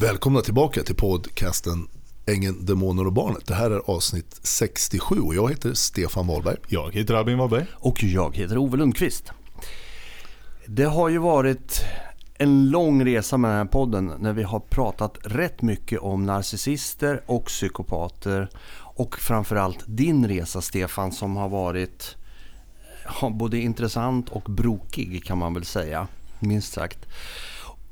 Välkomna tillbaka till podcasten Ängeln, Demoner och Barnet. Det här är avsnitt 67 och jag heter Stefan Wahlberg. Jag heter Albin Wahlberg. Och jag heter Ove Lundqvist. Det har ju varit en lång resa med den här podden när vi har pratat rätt mycket om narcissister och psykopater. Och framförallt din resa Stefan som har varit både intressant och brokig kan man väl säga. Minst sagt.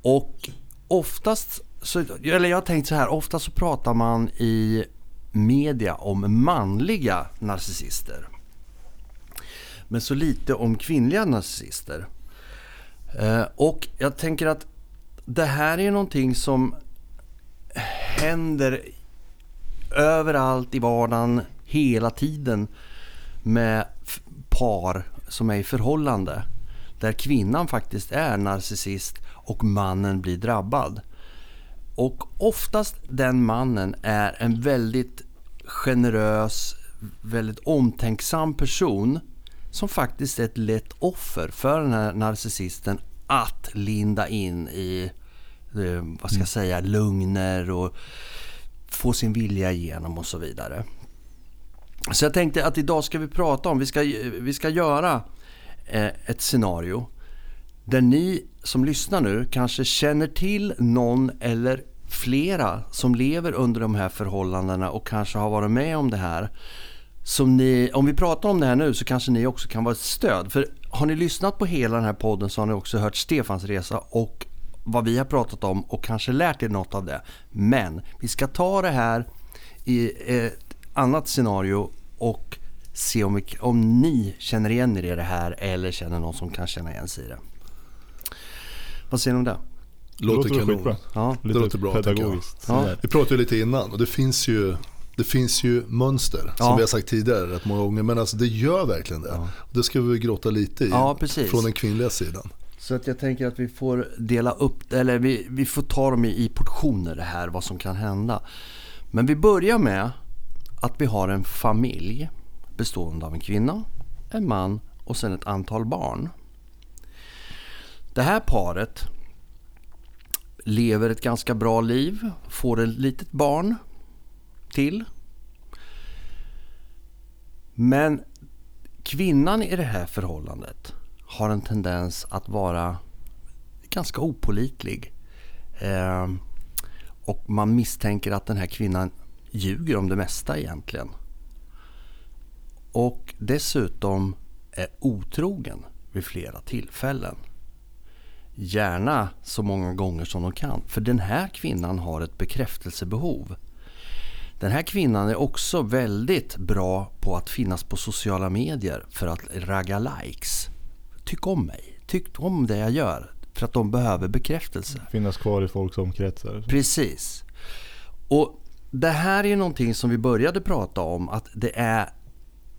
Och oftast, så, eller jag har tänkt så här, ofta så pratar man i media om manliga narcissister. Men så lite om kvinnliga narcissister. Eh, och jag tänker att det här är någonting som händer överallt i vardagen hela tiden med par som är i förhållande. Där kvinnan faktiskt är narcissist och mannen blir drabbad. Och oftast den mannen är en väldigt generös, väldigt omtänksam person som faktiskt är ett lätt offer för den här narcissisten att linda in i, eh, vad ska jag säga, lugner och få sin vilja igenom och så vidare. Så jag tänkte att idag ska vi prata om, vi ska, vi ska göra eh, ett scenario där ni som lyssnar nu kanske känner till någon eller flera som lever under de här förhållandena och kanske har varit med om det här. Som ni, om vi pratar om det här nu så kanske ni också kan vara ett stöd. För har ni lyssnat på hela den här podden så har ni också hört Stefans resa och vad vi har pratat om och kanske lärt er något av det. Men vi ska ta det här i ett annat scenario och se om, vi, om ni känner igen er i det här eller känner någon som kan känna igen sig i det. Vad säger ni om det? Låter, låter kanon. Ja. Det låter bra pedagogiskt. Ja. Vi pratade ju lite innan och det finns ju det finns ju mönster som Ja. vi har sagt tidigare rätt många gånger. Men alltså det gör verkligen det. Ja. Det ska vi grotta lite i. Ja. Från den kvinnliga sidan. Så att jag tänker att vi får dela upp, eller vi, vi får ta dem i, i portioner det här, vad som kan hända. Men vi börjar med att vi har en familj bestående av en kvinna, en man och sen ett antal barn. Det här paret lever ett ganska bra liv, får ett litet barn till. Men kvinnan i det här förhållandet har en tendens att vara ganska opolitlig. Eh, och man misstänker att den här kvinnan ljuger om det mesta egentligen. Och dessutom är otrogen vid flera tillfällen. Gärna så många gånger som de kan. För den här kvinnan har ett bekräftelsebehov. Den här kvinnan är också väldigt bra på att finnas på sociala medier för att ragga likes. Tyck om mig. Tyck om det jag gör. För att de behöver bekräftelse. Finnas kvar i folks omkretsar. Precis. Och det här är någonting som vi började prata om att det är,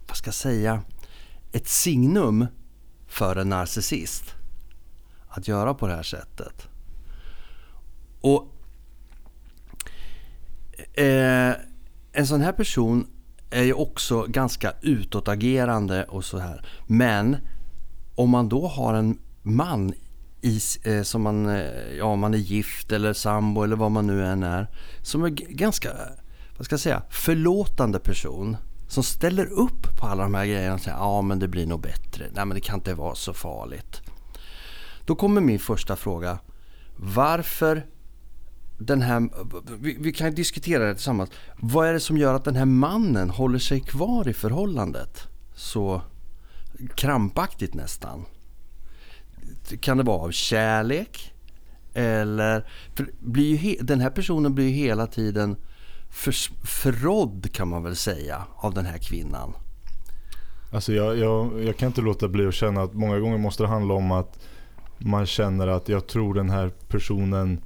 vad ska jag säga, ett signum för en narcissist att göra på det här sättet. Och eh, en sån här person är ju också ganska utåtagerande och så här. Men om man då har en man i, eh, som man, eh, ja, man är gift eller sambo eller vad man nu än är. Som är ganska, vad ska jag säga, förlåtande person. Som ställer upp på alla de här grejerna och säger ja men det blir nog bättre. Nej men det kan inte vara så farligt. Då kommer min första fråga. Varför den här, vi, vi kan diskutera det tillsammans. Vad är det som gör att den här mannen håller sig kvar i förhållandet? Så krampaktigt nästan. Kan det vara av kärlek? Eller, för blir ju he, den här personen blir ju hela tiden för, förrådd kan man väl säga av den här kvinnan. Alltså jag, jag, jag kan inte låta bli att känna att många gånger måste det handla om att man känner att jag tror den här personen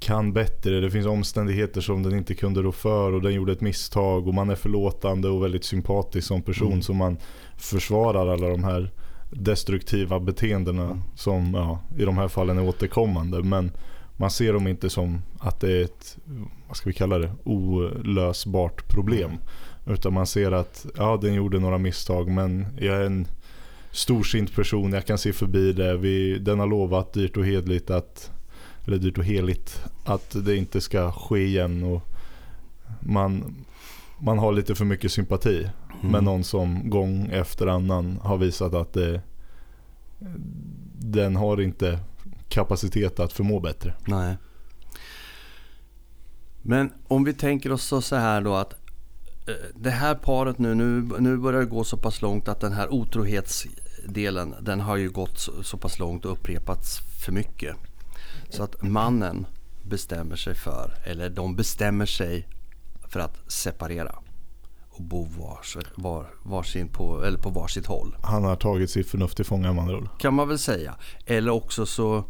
kan bättre. Det finns omständigheter som den inte kunde rå för och den gjorde ett misstag och man är förlåtande och väldigt sympatisk som person Mm. så man försvarar alla de här destruktiva beteendena Mm. som ja, i de här fallen är återkommande. Men man ser dem inte som att det är ett, vad ska vi kalla det, olösbart problem. Utan man ser att ja, den gjorde några misstag men jag är en storsint person, jag kan se förbi det. Vi, den har lovat dyrt och hedligt att eller dyrt och heligt att det inte ska ske igen. Och man, man har lite för mycket sympati Mm. med någon som gång efter annan har visat att det, den har inte kapacitet att förmå bättre. Nej. Men om vi tänker oss så här då att eh, det här paret nu, nu, nu börjar det gå så pass långt att den här otrohetsdelen den har ju gått så, så pass långt och upprepats för mycket. Så att mannen bestämmer sig för, eller de bestämmer sig för att separera och bo vars, var, varsin på, eller på varsitt håll Han har tagit sitt förnuft till fånga med andra ord. kan man väl säga. Eller också så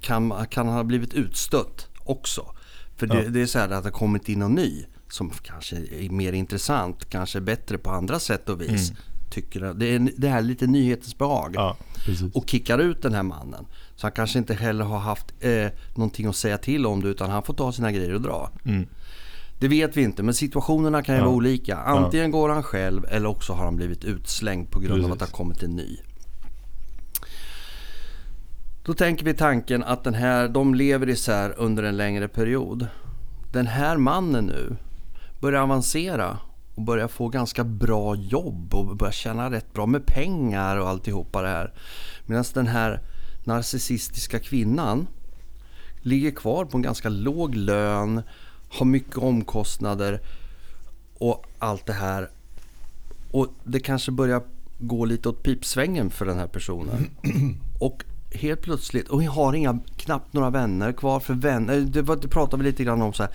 kan, kan han ha blivit utstött också. För det, Ja. det är så här att det har kommit in någon ny som kanske är mer intressant, kanske bättre på andra sätt och vis. Tycker det är det här lite nyhetens behag. Ja, precis. Och kickar ut den här mannen. Så han kanske inte heller har haft eh, någonting att säga till om det utan han får ta sina grejer och dra. Mm. Det vet vi inte men situationerna kan ju Ja. vara olika. Antingen går han själv eller också har han blivit utslängd på grund av att det Precis. har kommit en ny. Då tänker vi tanken att den här, de lever isär under en längre period. Den här mannen nu börjar avancera och börjar få ganska bra jobb och börjar tjäna rätt bra med pengar och alltihopa det här. Medan den här narcissistiska kvinnan ligger kvar på en ganska låg lön, har mycket omkostnader och allt det här. Och det kanske börjar gå lite åt pipsvängen för den här personen. Och helt plötsligt, och jag har inga, knappt några vänner kvar för vänner. Det, var- det pratade vi lite grann om så här.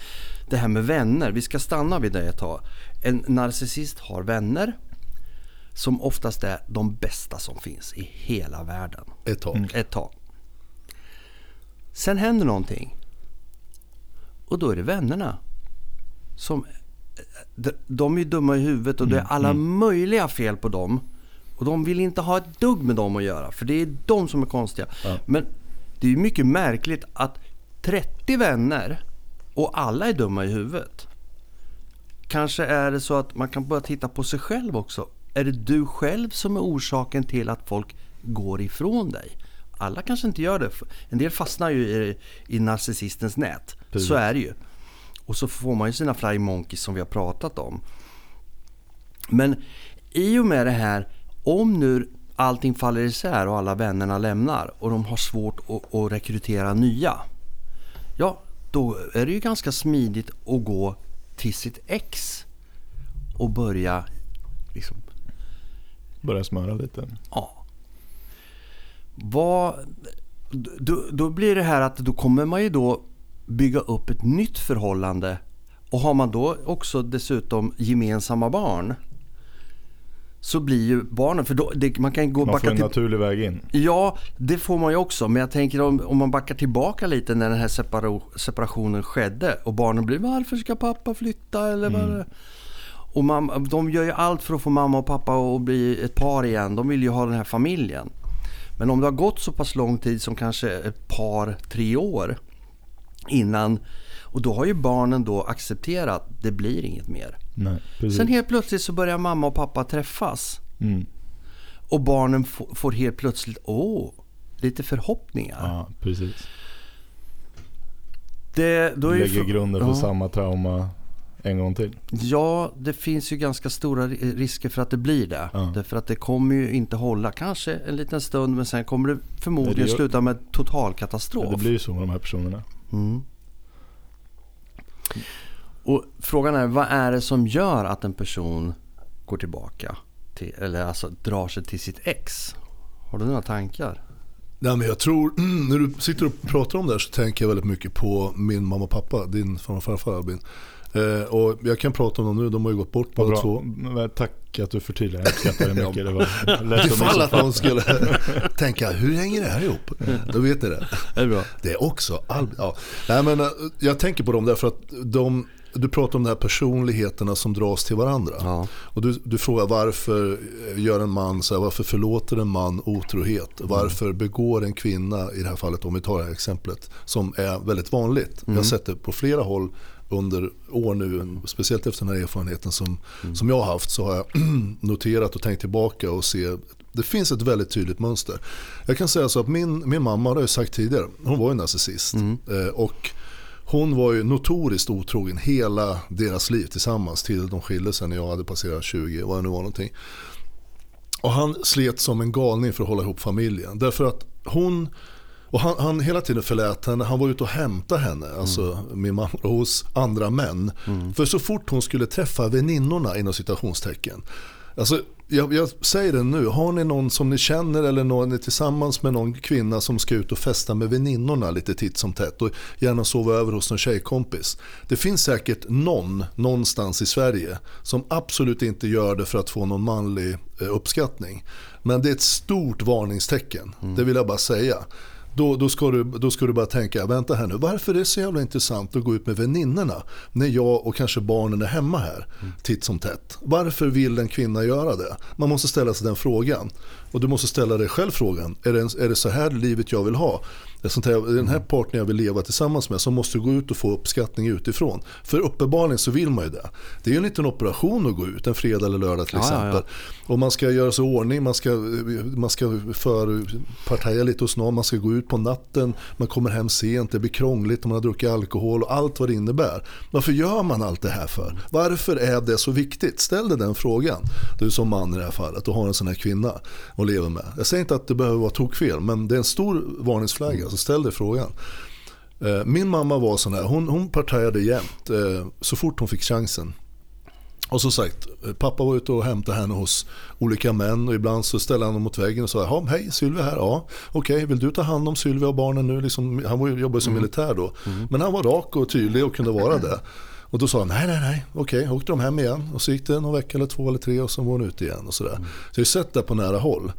Det här med vänner, vi ska stanna vid det ett tag. En narcissist har vänner som oftast är de bästa som finns i hela världen. Ett tag. Ett tag. Sen händer någonting. Och då är det vännerna. Som, de, de är dumma i huvudet och det är alla möjliga fel på dem. Och de vill inte ha ett dugg med dem att göra. För det är de som är konstiga. Ja. Men det är mycket märkligt att 30 vänner och alla är dumma i huvudet. Kanske är det så att man kan börja titta på sig själv också. Är det du själv som är orsaken till att folk går ifrån dig? Alla kanske inte gör det. En del fastnar ju i, i narcissistens nät. Precis. Så är det ju. Och så får man ju sina fly monkeys som vi har pratat om. Men i och med det här, om nu allting faller isär och alla vännerna lämnar och de har svårt att, att rekrytera nya. Ja, då är det ju ganska smidigt att gå till sitt ex och börja liksom, Börja smöra lite. ja. Vad, då, då blir det här att då kommer man ju då bygga upp ett nytt förhållande. Och har man då också dessutom gemensamma barn så blir ju barnen, för då, det, man kan gå Man får en till... naturlig väg in. Ja, det får man ju också. Men jag tänker om, om man backar tillbaka lite när den här separo, separationen skedde och barnen blir varför ska pappa flytta eller vad det- Och mam, de gör ju allt för att få mamma och pappa att bli ett par igen. De vill ju ha den här familjen. Men om det har gått så pass lång tid som kanske ett par, tre år innan och då har ju barnen då accepterat det blir inget mer. Nej, precis. Sen helt plötsligt så börjar mamma och pappa träffas. Mm. Och barnen få- får helt plötsligt, åh, lite förhoppningar. Ja, precis. Det, då är Lägger grunden för ja. samma trauma en gång till. Ja, det finns ju ganska stora ri- risker för att det blir det. Ja. Därför att det kommer ju inte hålla, kanske en liten stund, men sen kommer det förmodligen Det gör- sluta med Ja, totalkatastrof. det blir ju så med de här personerna. Mm. Och frågan är, vad är det som gör att en person går tillbaka till, eller alltså drar sig till sitt ex? Har du några tankar? Nej, men jag tror, när du sitter och pratar om det här så tänker jag väldigt mycket på min mamma och pappa, din farmor och farfar Albin. Eh, och jag kan prata om dem nu, de har ju gått bort båda två. Men Tack att du förtydligar, jag uppskattar det mycket. Det var Ifall att någon skulle tänka, hur hänger det här ihop? Då vet ni det. Det är bra. Det är också Albin. Ja. Nej, men, eh, jag tänker på dem därför att de du pratar om de här personligheterna som dras till varandra. Ja. Och du, du frågar varför gör en man så här, varför förlåter en man otrohet? Varför begår en kvinna, i det här fallet om vi tar det här exemplet, som är väldigt vanligt. Jag har sett det på flera håll under år nu, speciellt efter den här erfarenheten som, som jag har haft så har jag noterat och tänkt tillbaka och se det finns ett väldigt tydligt mönster. Jag kan säga så att min, min mamma, har jag sagt tidigare, hon var ju narcissist. Eh, och hon var ju notoriskt otrogen hela deras liv tillsammans till de skilde sig när jag hade passerat 20, vad det nu var någonting. Och han slet som en galning för att hålla ihop familjen. Därför att hon, och han, han hela tiden förlät henne, han var ute och hämtade henne, alltså min mamma, hos andra män. För så fort hon skulle träffa väninnorna inom citationstecken. Alltså, jag, jag säger det nu, har ni någon som ni känner eller någon är tillsammans med någon kvinna som ska ut och festa med väninnorna lite titt som tätt och gärna sova över hos någon tjejkompis. Det finns säkert någon någonstans i Sverige som absolut inte gör det för att få någon manlig eh, uppskattning. Men det är ett stort varningstecken, det vill jag bara säga. Då, då, ska du, då ska du bara tänka, vänta här nu, varför är det så jävla intressant att gå ut med väninnorna när jag och kanske barnen är hemma här titt som tätt? Varför vill en kvinna göra det? Man måste ställa sig den frågan. Och du måste ställa dig själv frågan, är det, är det så här livet jag vill ha? Sånt här, den här partnern jag vill leva tillsammans med som måste gå ut och få uppskattning utifrån. För uppenbarligen så vill man ju det. Det är ju en liten operation att gå ut en fredag eller lördag till Ja, ja, exempel. Och man ska göra sig i ordning, man ska, man ska förpartaja lite hos någon, man ska gå ut på natten, man kommer hem sent, det blir krångligt och man har druckit alkohol och allt vad det innebär. Varför gör man allt det här för? Varför är det så viktigt? Ställ dig den frågan, du som man i det här fallet och har en sån här kvinna att leva med. Jag säger inte att det behöver vara tokfel, men det är en stor varningsflagga, så alltså. ställ dig frågan. Eh, min mamma var sån här, hon, hon partajade jämt eh, så fort hon fick chansen. Och som sagt, pappa var ute och hämtade henne hos olika män och ibland så ställde han dem mot väggen och sa hej Sylvia här, ja okej vill du ta hand om Sylvia och barnen nu? Liksom, han jobbade som militär då. Men han var rak och tydlig och kunde vara det. Och då sa han nej, nej, nej, okej, åkte de hem igen. Och så gick det någon vecka eller två eller tre och så var hon ute igen och sådär. Så jag har sett det på nära håll.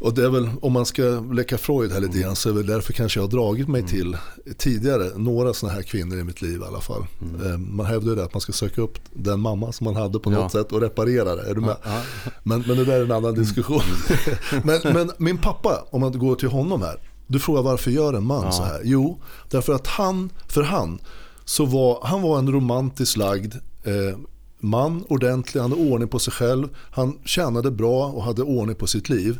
Och det är väl, om man ska leka Freud här lite grann så är det väl därför kanske jag har dragit mig till tidigare några sådana här kvinnor i mitt liv i alla fall. Eh, Man hävdar ju det att man ska söka upp den mamma som man hade på något Ja. sätt och reparera det. Är du med? Ja. Men, men det där är en annan diskussion. men, men min pappa, om man går till honom här. Du frågar varför gör en man Ja. så här? Jo, därför att han, för han, så var, han var en romantiskt lagd eh, man, ordentlig, han hade ordning på sig själv. Han tjänade bra och hade ordning på sitt liv.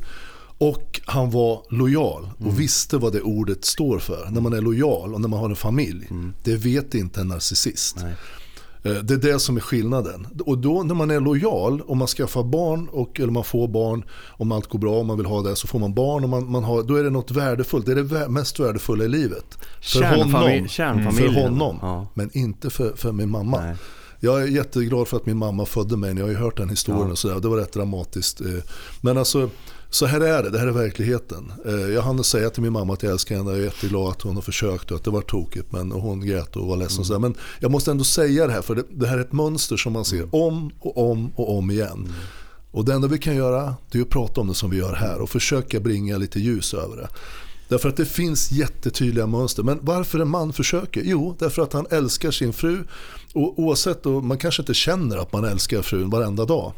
Och han var lojal och visste vad det ordet står för. När man är lojal och när man har en familj. Det vet inte en narcissist. Nej. Eh, Det är det som är skillnaden. Och då när man är lojal, om man skaffar barn och, eller man får barn, om allt går bra, om man vill ha det, så får man barn och man, man har, då är det något värdefullt. Det är det mest värdefulla i livet. För honom. kärnfamiljen. För honom. Ja. Men inte för, för min mamma. Nej. Jag är jätteglad för att min mamma födde mig. Jag har ju hört den historien Ja. och sådär. Det var rätt dramatiskt. eh. Men alltså, så här är det. Det här är verkligheten. Eh, jag hann säga till min mamma att jag älskar henne. Jag är jätteglad att hon har försökt och att det var tokigt. Men hon grät och var ledsen. Mm. Men jag måste ändå säga det här. För det, det här är ett mönster som man ser om och om och om igen. Och det enda vi kan göra det är att prata om det som vi gör här. Och försöka bringa lite ljus över det. Därför att det finns jättetydliga mönster. Men varför en man försöker? Jo, därför att han älskar sin fru. Och oavsett, och man kanske inte känner att man älskar frun varenda dag.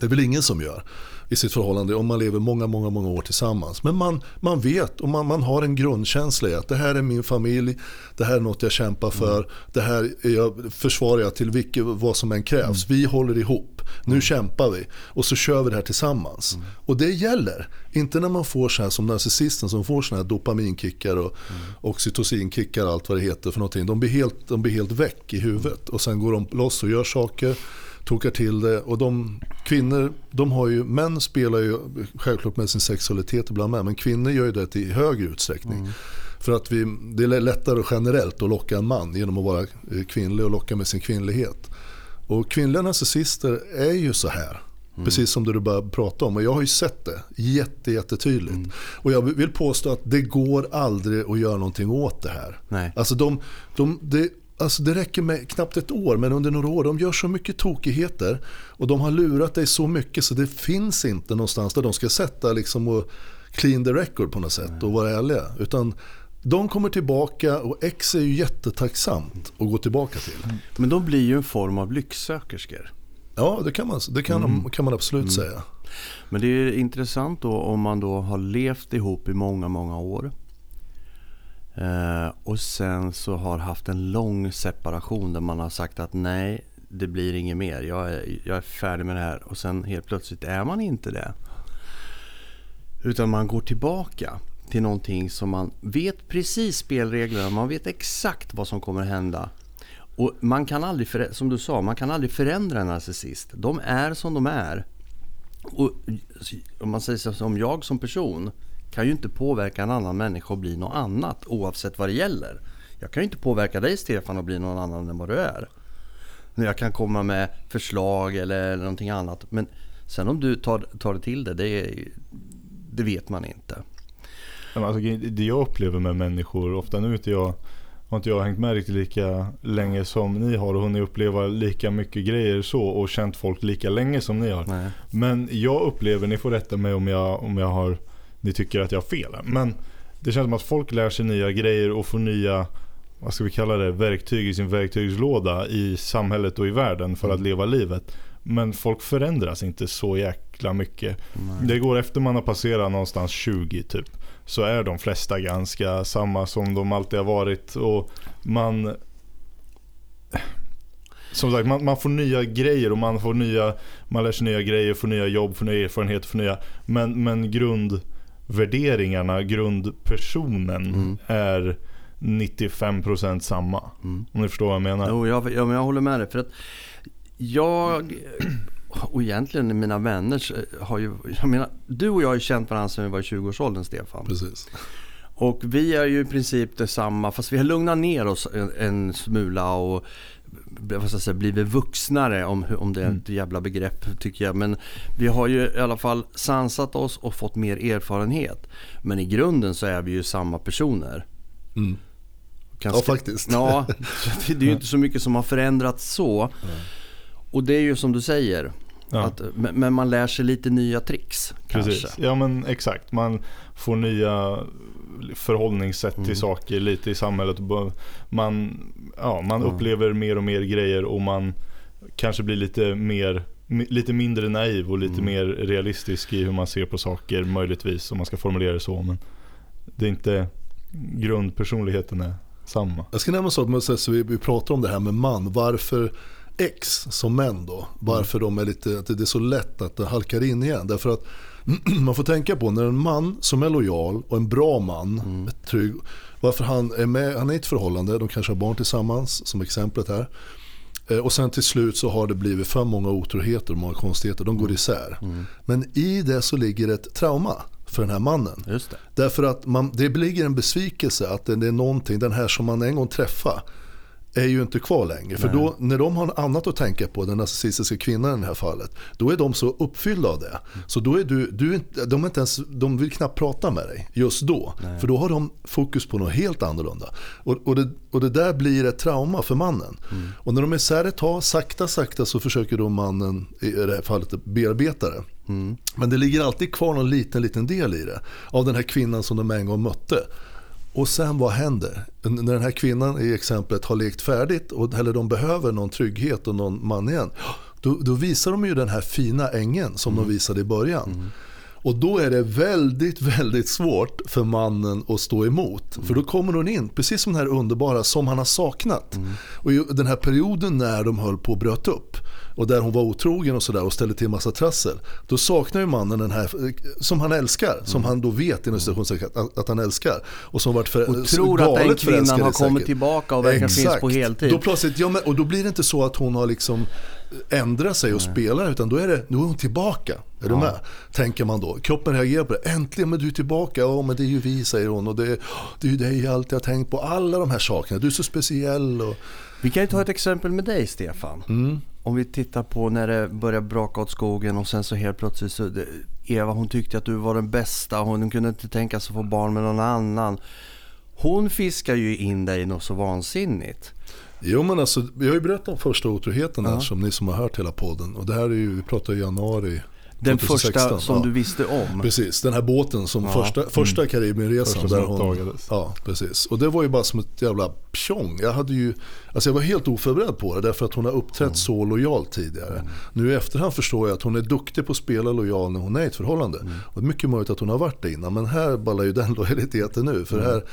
Det är väl ingen som gör i sitt förhållande om man lever många, många, många år tillsammans. Men man, man vet och man, man har en grundkänsla i att det här är min familj, det här är något jag kämpar för, det här är jag, försvarar jag till vilket, vad som än krävs. Vi håller ihop, nu kämpar vi. Och så kör vi det här tillsammans. Och det gäller, inte när man får så här som narcissisten som får såna här dopaminkickar och oxytocinkickar och allt vad det heter för någonting. De blir helt, de blir helt väck i huvudet. Och sen går de loss och gör saker tokar till det. Och de kvinnor, de har ju, män spelar ju självklart med sin sexualitet ibland med, men kvinnor gör ju det i högre utsträckning. För att vi, det är lättare generellt att locka en man genom att vara eh, kvinnlig och locka med sin kvinnlighet. Och kvinnliga narcissister är ju så här. Precis som det du började prata om. Och jag har ju sett det jätte, jättetydligt. Och jag vill påstå att det går aldrig att göra någonting åt det här. Nej. Alltså, de, de, det, alltså det räcker med knappt ett år, men under några år. De gör så mycket tokigheter. Och de har lurat dig så mycket så det finns inte någonstans där de ska sätta liksom och clean the record på något sätt och vara ärliga. Utan De kommer tillbaka och X är ju jättetacksamt att gå tillbaka till. Men de blir ju en form av lycksökerskor. Ja, det kan man, det kan, mm. kan man absolut mm. säga. Men det är intressant då om man då har levt ihop i många, många år. Eh, och sen så har haft en lång separation där man har sagt att nej, det blir inget mer. Jag är, jag är färdig med det här. Och sen helt plötsligt är man inte det. Utan man går tillbaka till någonting som man vet precis spelreglerna. Man vet exakt vad som kommer hända. Och man kan aldrig, som du sa, man kan aldrig förändra en narcissist. De är som de är. Och om man säger så som jag som person kan ju inte påverka en annan människa att bli något annat oavsett vad det gäller. Jag kan ju inte påverka dig Stefan att bli någon annan än vad du är. Jag kan komma med förslag eller någonting annat. Men sen om du tar, tar det till det, det, det vet man inte. Alltså, det jag upplever med människor, ofta nu inte jag, har inte jag hängt med riktigt lika länge som ni har och hunnit uppleva lika mycket grejer så och känt folk lika länge som ni har. Nej. Men jag upplever, ni får rätta mig om jag, om jag har, ni tycker att jag har fel. Men det känns som att folk lär sig nya grejer och får nya vad ska vi kalla det, verktyg i sin verktygslåda i samhället och i världen för att leva livet. Men folk förändras inte så jäkla mycket. Nej. Det går efter man har passerat någonstans 20 typ. Så är de flesta ganska samma som de alltid har varit. Och man... Som sagt, man, man, får nya grejer och man får nya... Man lär sig nya grejer, får nya jobb, får nya erfarenheter, får nya... Men, men grundvärderingarna, grundpersonen mm. är 95% samma. Mm. Om ni förstår vad jag menar. Jo, jag, jag, jag håller med dig. För att jag och egentligen mina vänner har ju... Jag menar, du och jag har ju känt varandra sedan vi var i 20-årsåldern, Stefan. Precis. Och vi är ju i princip detsamma, fast vi har lugnat ner oss en, en smula och vad ska jag säga, blivit vuxnare om, om det är ett jävla begrepp tycker jag. Men vi har ju i alla fall sansat oss och fått mer erfarenhet. Men i grunden så är vi ju samma personer. Mm. Ganska, ja, faktiskt. Ja, det är ju inte så mycket som har förändrats så. Mm. Och det är ju som du säger. Ja. Att, men man lär sig lite nya tricks. Precis. Kanske. Ja men exakt. Man får nya förhållningssätt mm. till saker lite i samhället. Man, ja, man mm. upplever mer och mer grejer och man kanske blir lite mer lite mindre naiv och lite mm. mer realistisk i hur man ser på saker möjligtvis om man ska formulera det så. Men det är inte grundpersonligheten är samma. Jag ska nämna en sak, så vi, vi pratar om det här med man. Varför X som män då, varför de är lite, att det är så lätt att det halkar in igen. Därför att man får tänka på när en man som är lojal och en bra man, mm. trygg, varför han är med, han är i ett förhållande, de kanske har barn tillsammans som exemplet här. Eh, och sen till slut så har det blivit för många otroheter och många konstigheter, de går mm. isär. Mm. Men i det så ligger ett trauma för den här mannen. Därför att man, det ligger en besvikelse att det är någonting, den här som man en gång träffade är ju inte kvar längre. För då, när de har annat att tänka på, den narcissistiska kvinnan i det här fallet, då är de så uppfyllda av det. Så då är du, du de, är inte ens, de vill knappt prata med dig just då. Nej. För då har de fokus på något helt annorlunda. Och, och, det, och det där blir ett trauma för mannen. Mm. Och när de är isär ett tag, sakta sakta så försöker då mannen, i det här fallet, bearbeta det. Mm. Men det ligger alltid kvar någon liten, liten del i det. Av den här kvinnan som de en gång mötte. Och sen vad händer? När den här kvinnan i exemplet har lekt färdigt och, eller de behöver någon trygghet och någon man igen. Då, då visar de ju den här fina ängen som mm. de visade i början. Mm. Och då är det väldigt, väldigt svårt för mannen att stå emot. Mm. För då kommer hon in, precis som den här underbara som han har saknat. Mm. Och den här perioden när de höll på att bröt upp och där hon var otrogen och sådär och ställde till massa trassel. Då saknar ju mannen den här som han älskar, mm. som han då vet inom att, att han älskar. Och som varit för, och tror att den kvinnan har kommit tillbaka och verkligen finns på heltid. Då plötsligt, ja, men, och då blir det inte så att hon har liksom ändra sig och Nej. spela utan då är, det, nu är hon tillbaka. Är ja. du med? Tänker man då. Kroppen reagerar på det. Äntligen, men du är tillbaka. Ja, men det är ju vi, säger hon. Och det, det är ju dig jag alltid har tänkt på. Alla de här sakerna. Du är så speciell. Och... Vi kan ju ta ett exempel med dig, Stefan. Mm. Om vi tittar på när det börjar braka åt skogen och sen så helt plötsligt så Eva hon tyckte att du var den bästa. Hon kunde inte tänka sig att få barn med någon annan. Hon fiskar ju in dig något så vansinnigt. Jo men alltså, vi har ju berättat om första otroheten här ja. som ni som har hört hela podden. Och det här är ju, vi pratade i januari Den 2016, första som ja. du visste om. Precis, den här båten som Ja. första, första Karibienresan. Första där som hon. Ja, precis. Och det var ju bara som ett jävla pjong. Jag, hade ju, alltså jag var helt oförberedd på det därför att hon har uppträtt så lojalt tidigare. Nu i efterhand förstår jag att hon är duktig på att spela lojal när hon är i ett förhållande. Och det är mycket möjligt att hon har varit det innan. Men här ballar ju den lojaliteten nu. För här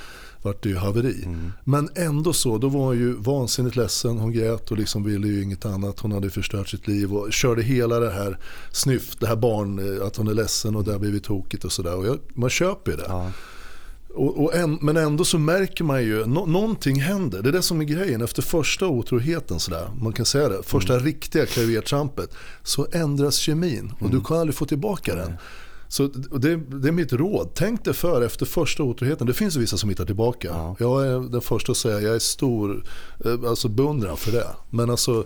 vart det ju haveri. Men ändå så, då var hon ju vansinnigt ledsen. Hon grät och liksom ville ju inget annat. Hon hade förstört sitt liv och körde hela det här snyft, det här barn, eh, att hon är ledsen och det har blivit tokigt och sådär. Man köper ju det. Ja. Och, och en, men ändå så märker man ju, nå, någonting händer. Det är det som är grejen. Efter första otroheten, sådär, man kan säga det, första Mm. riktiga klavertrampet, så ändras kemin och Mm. du kan aldrig få tillbaka den. Så och det, det är mitt råd. Tänk dig för efter första otroheten. Det finns vissa som hittar tillbaka. Ja. Jag är den första att säga jag är stor eh, alltså beundran för det. Men alltså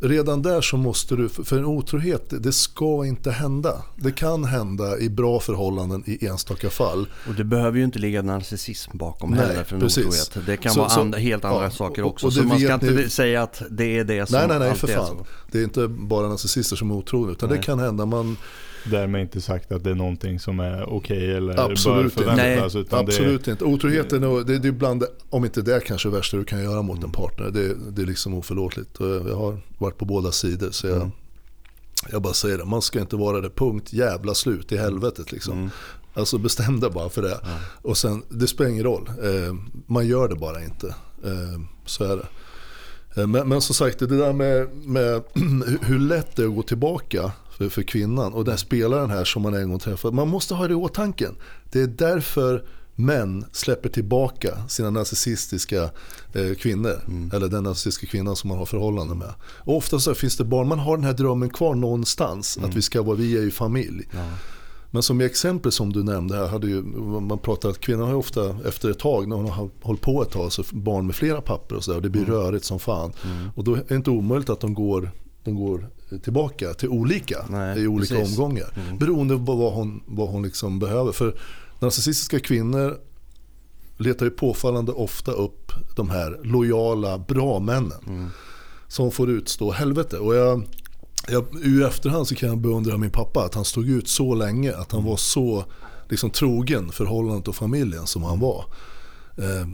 redan där så måste du, för en otrohet det- ska inte hända. Det kan hända i bra förhållanden i enstaka fall. Och det behöver ju inte ligga narcissism bakom Nej, heller för en precis. otrohet. Det kan Så- vara så- andra, helt andra ja, saker och- också. och så det man ska inte ni- säga att det är det som Nej, nej, nej, för är fan. så. Det är inte bara narcissister som är otrogna utan Nej. det kan hända. Man, Därmed inte sagt att det är någonting som är okej eller Absolut bör inte. förväntas. Utan absolut inte. Otroheten är, det, det är bland, det- om inte det kanske det värsta du kan göra mot en partner. Det, det är liksom oförlåtligt. Och Jag har varit på båda sidor så jag, Mm. jag bara säger det. Man ska inte vara det. Punkt jävla slut i helvetet liksom. Mm. Alltså bestäm dig bara för det. Och sen, det spelar ingen roll. Eh, man gör det bara inte. Eh, så är det. Eh, Men, men som sagt, det där med, med hur lätt det är att gå tillbaka för, för kvinnan och den spelaren här som man en gång träffade. Man måste ha det i åtanke. Det är därför män släpper tillbaka sina narcissistiska eh, kvinnor. Eller den narcissistiska kvinnan som man har förhållande med. Och ofta så finns det barn, man har den här drömmen kvar någonstans. Att vi ska vara, vi är ju familj. Ja. Men som i exempel som du nämnde här, hade ju, man pratar att kvinnor har ju ofta efter ett tag, när hon har hållit på ett tag, så barn med flera papper och sådär. Och det blir rörigt som fan. Och då är det inte omöjligt att de går, de går tillbaka till olika Nej, i olika precis. omgångar. Beroende på vad hon, vad hon liksom behöver. För narcissistiska kvinnor letar ju påfallande ofta upp de här lojala, bra männen. Som får utstå helvete. Och jag, jag, I efterhand så kan jag beundra min pappa. Att han stod ut så länge. Att han var så liksom, trogen förhållandet och familjen som han var. Eh,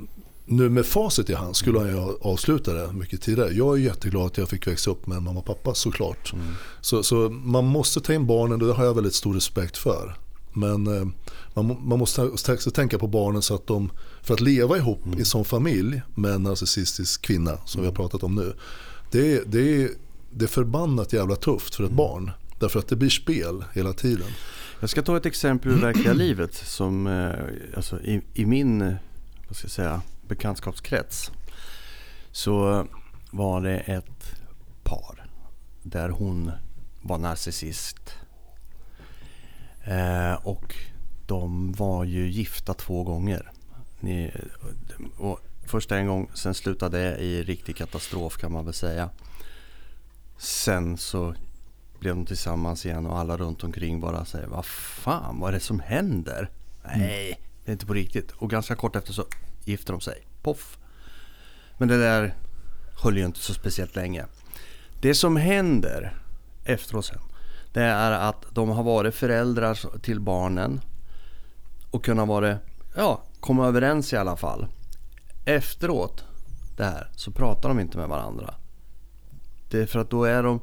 nu med facit i hand skulle han ju ha avslutat det mycket tidigare. Jag är jätteglad att jag fick växa upp med en mamma och pappa såklart. Så, så man måste ta in barnen och det har jag väldigt stor respekt för. Men eh, man, man måste också tänka på barnen så att de, för att leva ihop i som familj med en narcissistisk kvinna som vi har pratat om nu. Det är, det det är förbannat jävla tufft för ett barn. Därför att det blir spel hela tiden. Jag ska ta ett exempel ur verkliga livet som eh, alltså, i, i min vad ska jag säga, bekantskapskrets så var det ett par där hon var narcissist. Eh, och de var ju gifta två gånger. Ni, och först en gång, sen slutade det i riktig katastrof kan man väl säga. Sen så blev de tillsammans igen och alla runt omkring bara säger Vad fan, vad är det som händer? Nej, det är inte på riktigt. Och ganska kort efter så gifter de sig. Poff. Men det där höll ju inte så speciellt länge. Det som händer efteråt sen. Det är att de har varit föräldrar till barnen. Och kunnat vara, ja, komma överens i alla fall. Efteråt det här så pratar de inte med varandra. Det är för att då är de,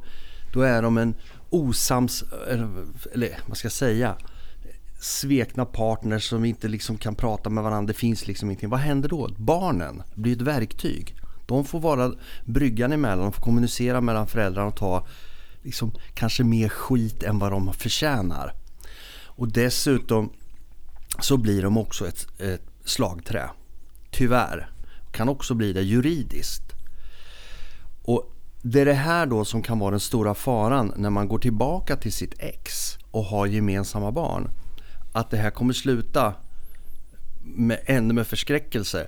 då är de en osams, eller, eller vad ska jag säga, svekna partners som inte liksom kan prata med varandra. Det finns liksom ingenting. Vad händer då? Barnen blir ett verktyg. De får vara bryggan emellan, de får kommunicera mellan föräldrarna och ta liksom, kanske mer skit än vad de förtjänar. Och dessutom så blir de också ett, ett slagträ. Tyvärr. Kan också bli det juridiskt. Och det är det här då som kan vara den stora faran när man går tillbaka till sitt ex och har gemensamma barn. Att det här kommer sluta med, ännu med förskräckelse.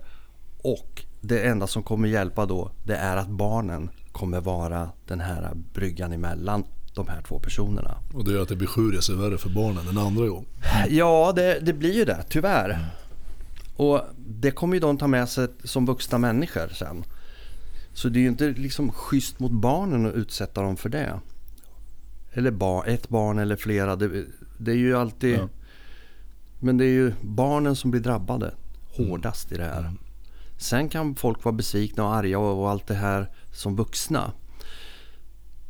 Och det enda som kommer hjälpa då det är att barnen kommer vara den här bryggan emellan de här två personerna. Och det gör att det blir sju resor värre för barnen en andra gång. Ja, det, det blir ju det, tyvärr. Och det kommer ju de ta med sig som vuxna människor sen. Så det är ju inte liksom schysst mot barnen att utsätta dem för det. eller bar, ett barn eller flera. Det, det är ju alltid... Ja. Men det är ju barnen som blir drabbade hårdast i det här. Mm. Sen kan folk vara besvikna och arga och, allt det här som vuxna.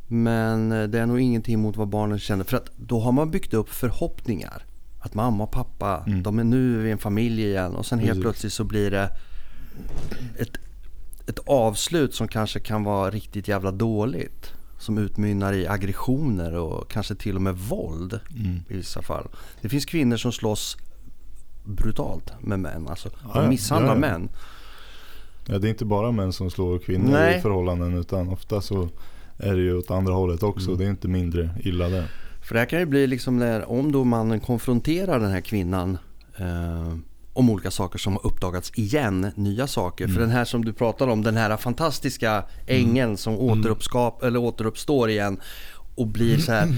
Men eh, det är nog ingenting mot vad barnen känner. För att då har man byggt upp förhoppningar. Att mamma och pappa, Mm. de är nu i en familj igen. Och sen helt Precis. plötsligt så blir det ett, ett avslut som kanske kan vara riktigt jävla dåligt. Som utmynnar i aggressioner och kanske till och med våld Mm. i vissa fall. Det finns kvinnor som slåss brutalt med män. Alltså Ja, ja. misshandlar Ja, ja. män. Ja, det är inte bara män som slår kvinnor Nej. i förhållanden utan ofta så är det ju åt andra hållet också. Mm. Det är inte mindre illa där. För det här kan ju bli liksom när, om då mannen konfronterar den här kvinnan eh, om olika saker som har uppdagats igen, nya saker. För den här som du pratar om, den här fantastiska ängeln som återuppskap, eller återuppstår igen och blir så här.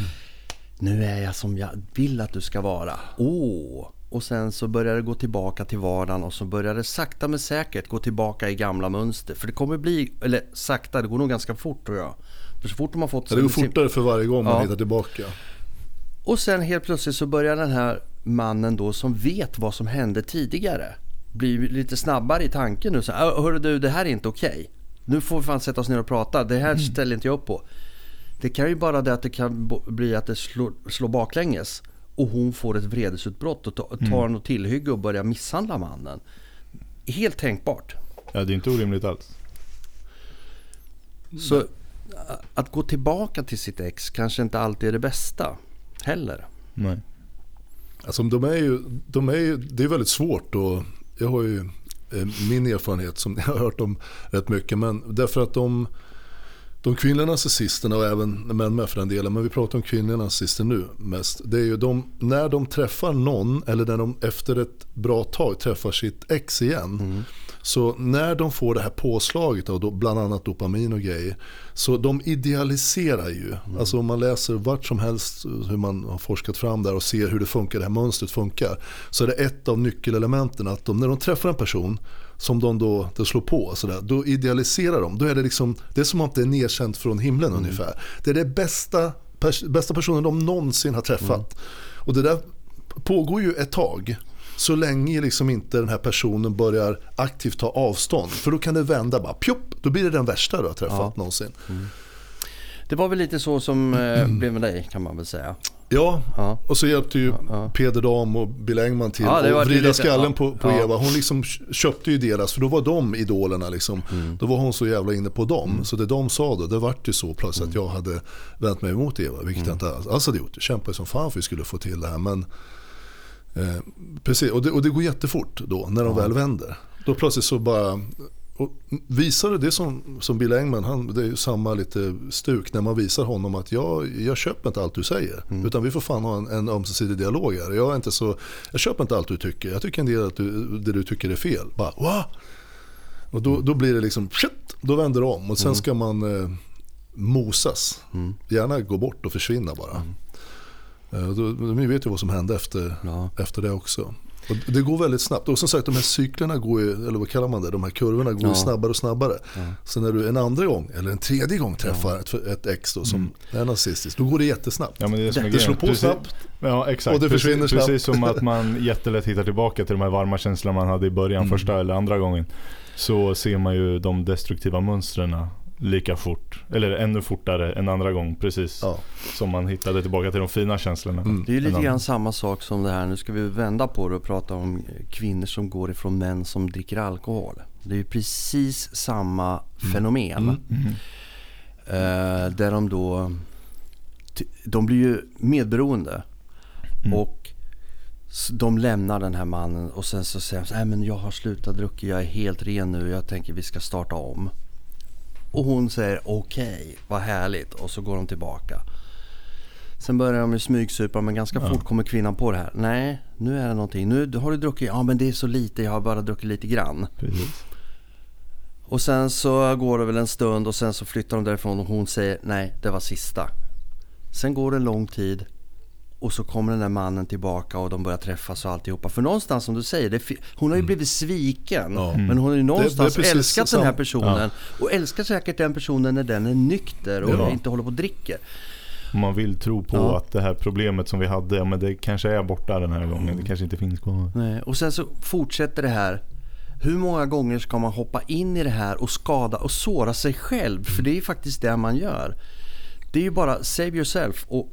Nu är jag som jag vill att du ska vara. Åh! Och sen så börjar det gå tillbaka till vardagen och så börjar det sakta men säkert gå tillbaka i gamla mönster. För det kommer bli, eller sakta, det går nog ganska fort tror jag. För så fort de har fått... Ja, det går fortare för varje gång man Ja. hittar tillbaka. Och sen helt plötsligt så börjar den här mannen då som vet vad som hände tidigare bli lite snabbare i tanken nu. Så, "Ah, Hörru du, det här är inte okej. Nu får vi fan sätta oss ner och prata. Det här ställer inte jag upp på. Det kan ju bara det att det kan bli att det slår, slår baklänges. Och hon får ett vredesutbrott och ta- tar något tillhygge och börjar misshandla mannen. Helt tänkbart. Ja, det är inte orimligt alls. Så att gå tillbaka till sitt ex kanske inte alltid är det bästa heller. Nej. Alltså, de är ju, de är ju, det är väldigt svårt och jag har ju eh, min erfarenhet som jag har hört om rätt mycket. Men därför att de, de kvinnliga narcissisterna och även män med för den delen, men vi pratar om kvinnliga narcissister nu mest. Det är ju de, när de träffar någon eller när de efter ett bra tag träffar sitt ex igen. Så när de får det här påslaget av bland annat dopamin och grejer. Så de idealiserar ju. Alltså om man läser vart som helst hur man har forskat fram där och ser hur det funkar, det här mönstret funkar. Så är det ett av nyckelelementen att de, när de träffar en person som de då det slår på, så där, då idealiserar de. Då är det, liksom, det är som att det är nedkänt från himlen ungefär. Det är det bästa, pers, bästa personen de någonsin har träffat. Och det där pågår ju ett tag. Så länge liksom inte den här personen börjar aktivt ta avstånd. För då kan det vända bara, pjopp, då blir det den värsta du har träffat Ja. någonsin. Det var väl lite så som eh, blev med dig kan man väl säga. Ja, Ja. och så hjälpte ju Ja. Peder Dam och Bill Engman till Ja, att vrida lite- skallen på, på. Eva. Hon liksom köpte ju deras, för då var de idolerna liksom. Mm. Då var hon så jävla inne på dem. Så det de sa då, det vart ju så plötsligt att jag hade vänt mig emot Eva. Vilket jag inte alls hade gjort. Jag kämpade som fan för att vi skulle få till det här. Men, eh, precis, och det, och det går jättefort då när de väl vänder. Då plötsligt så bara och visar du det som, som Bill Engman, han, det är ju samma lite stuk när man visar honom att jag, jag köper inte allt du säger. Utan vi får fan ha en, en ömsesidig dialog här. Jag, är inte så, jag köper inte allt du tycker. Jag tycker en del att du, det du tycker är fel. Bara, Va? Och då, då blir det liksom, shit, då vänder det om. Och sen ska man eh, mosas. Gärna gå bort och försvinna bara. Eh, då, ni vet ju vad som hände efter, Ja. efter det också. Och det går väldigt snabbt. Och som sagt de här cyklerna går ju, eller vad kallar man det, de här kurvorna går Ja. snabbare och snabbare. Så när du en andra gång, eller en tredje gång träffar ett, ett ex då, som är nazistiskt, då går det jättesnabbt. Ja, men det, är som är det slår på Precis- snabbt. Ja exakt. Och det försvinner precis, snabbt. precis som att man jättelätt hittar tillbaka till de här varma känslorna man hade i början, Mm. första eller andra gången. Så ser man ju de destruktiva mönstren lika fort, eller ännu fortare än andra gång. Precis Ja. som man hittade tillbaka till de fina känslorna. Mm. Det är lite En grann samma sak som det här. Nu ska vi vända på det och prata om kvinnor som går ifrån män som dricker alkohol. Det är ju precis samma fenomen. Mm. Eh, där de då... De blir ju medberoende. Mm. Och de lämnar den här mannen och sen så säger de så här, "Nej, men jag har slutat dricka, jag är helt ren nu, jag tänker vi ska starta om. Och hon säger okej, vad härligt och så går de tillbaka. Sen börjar de smygsupa men ganska fort kommer kvinnan på det här. Nej, nu är det någonting. Nu har du druckit, ja men det är så lite, jag har bara druckit lite grann. Precis. Och sen så går det väl en stund och sen så flyttar de därifrån och hon säger nej, det var sista. Sen går det en lång tid och så kommer den där mannen tillbaka och de börjar träffas och alltihopa. För någonstans som du säger, det, hon har ju blivit sviken. Ja. Men hon har ju någonstans precis älskat den här personen. Och älskar säkert den personen när den är nykter och Ja. inte håller på och dricker. Man vill tro på Ja. att det här problemet som vi hade, ja, men det kanske är borta den här gången. Det kanske inte finns kvar. Nej. Och sen så fortsätter det här. Hur många gånger ska man hoppa in i det här och skada och såra sig själv? För det är ju faktiskt det man gör. Det är ju bara save yourself och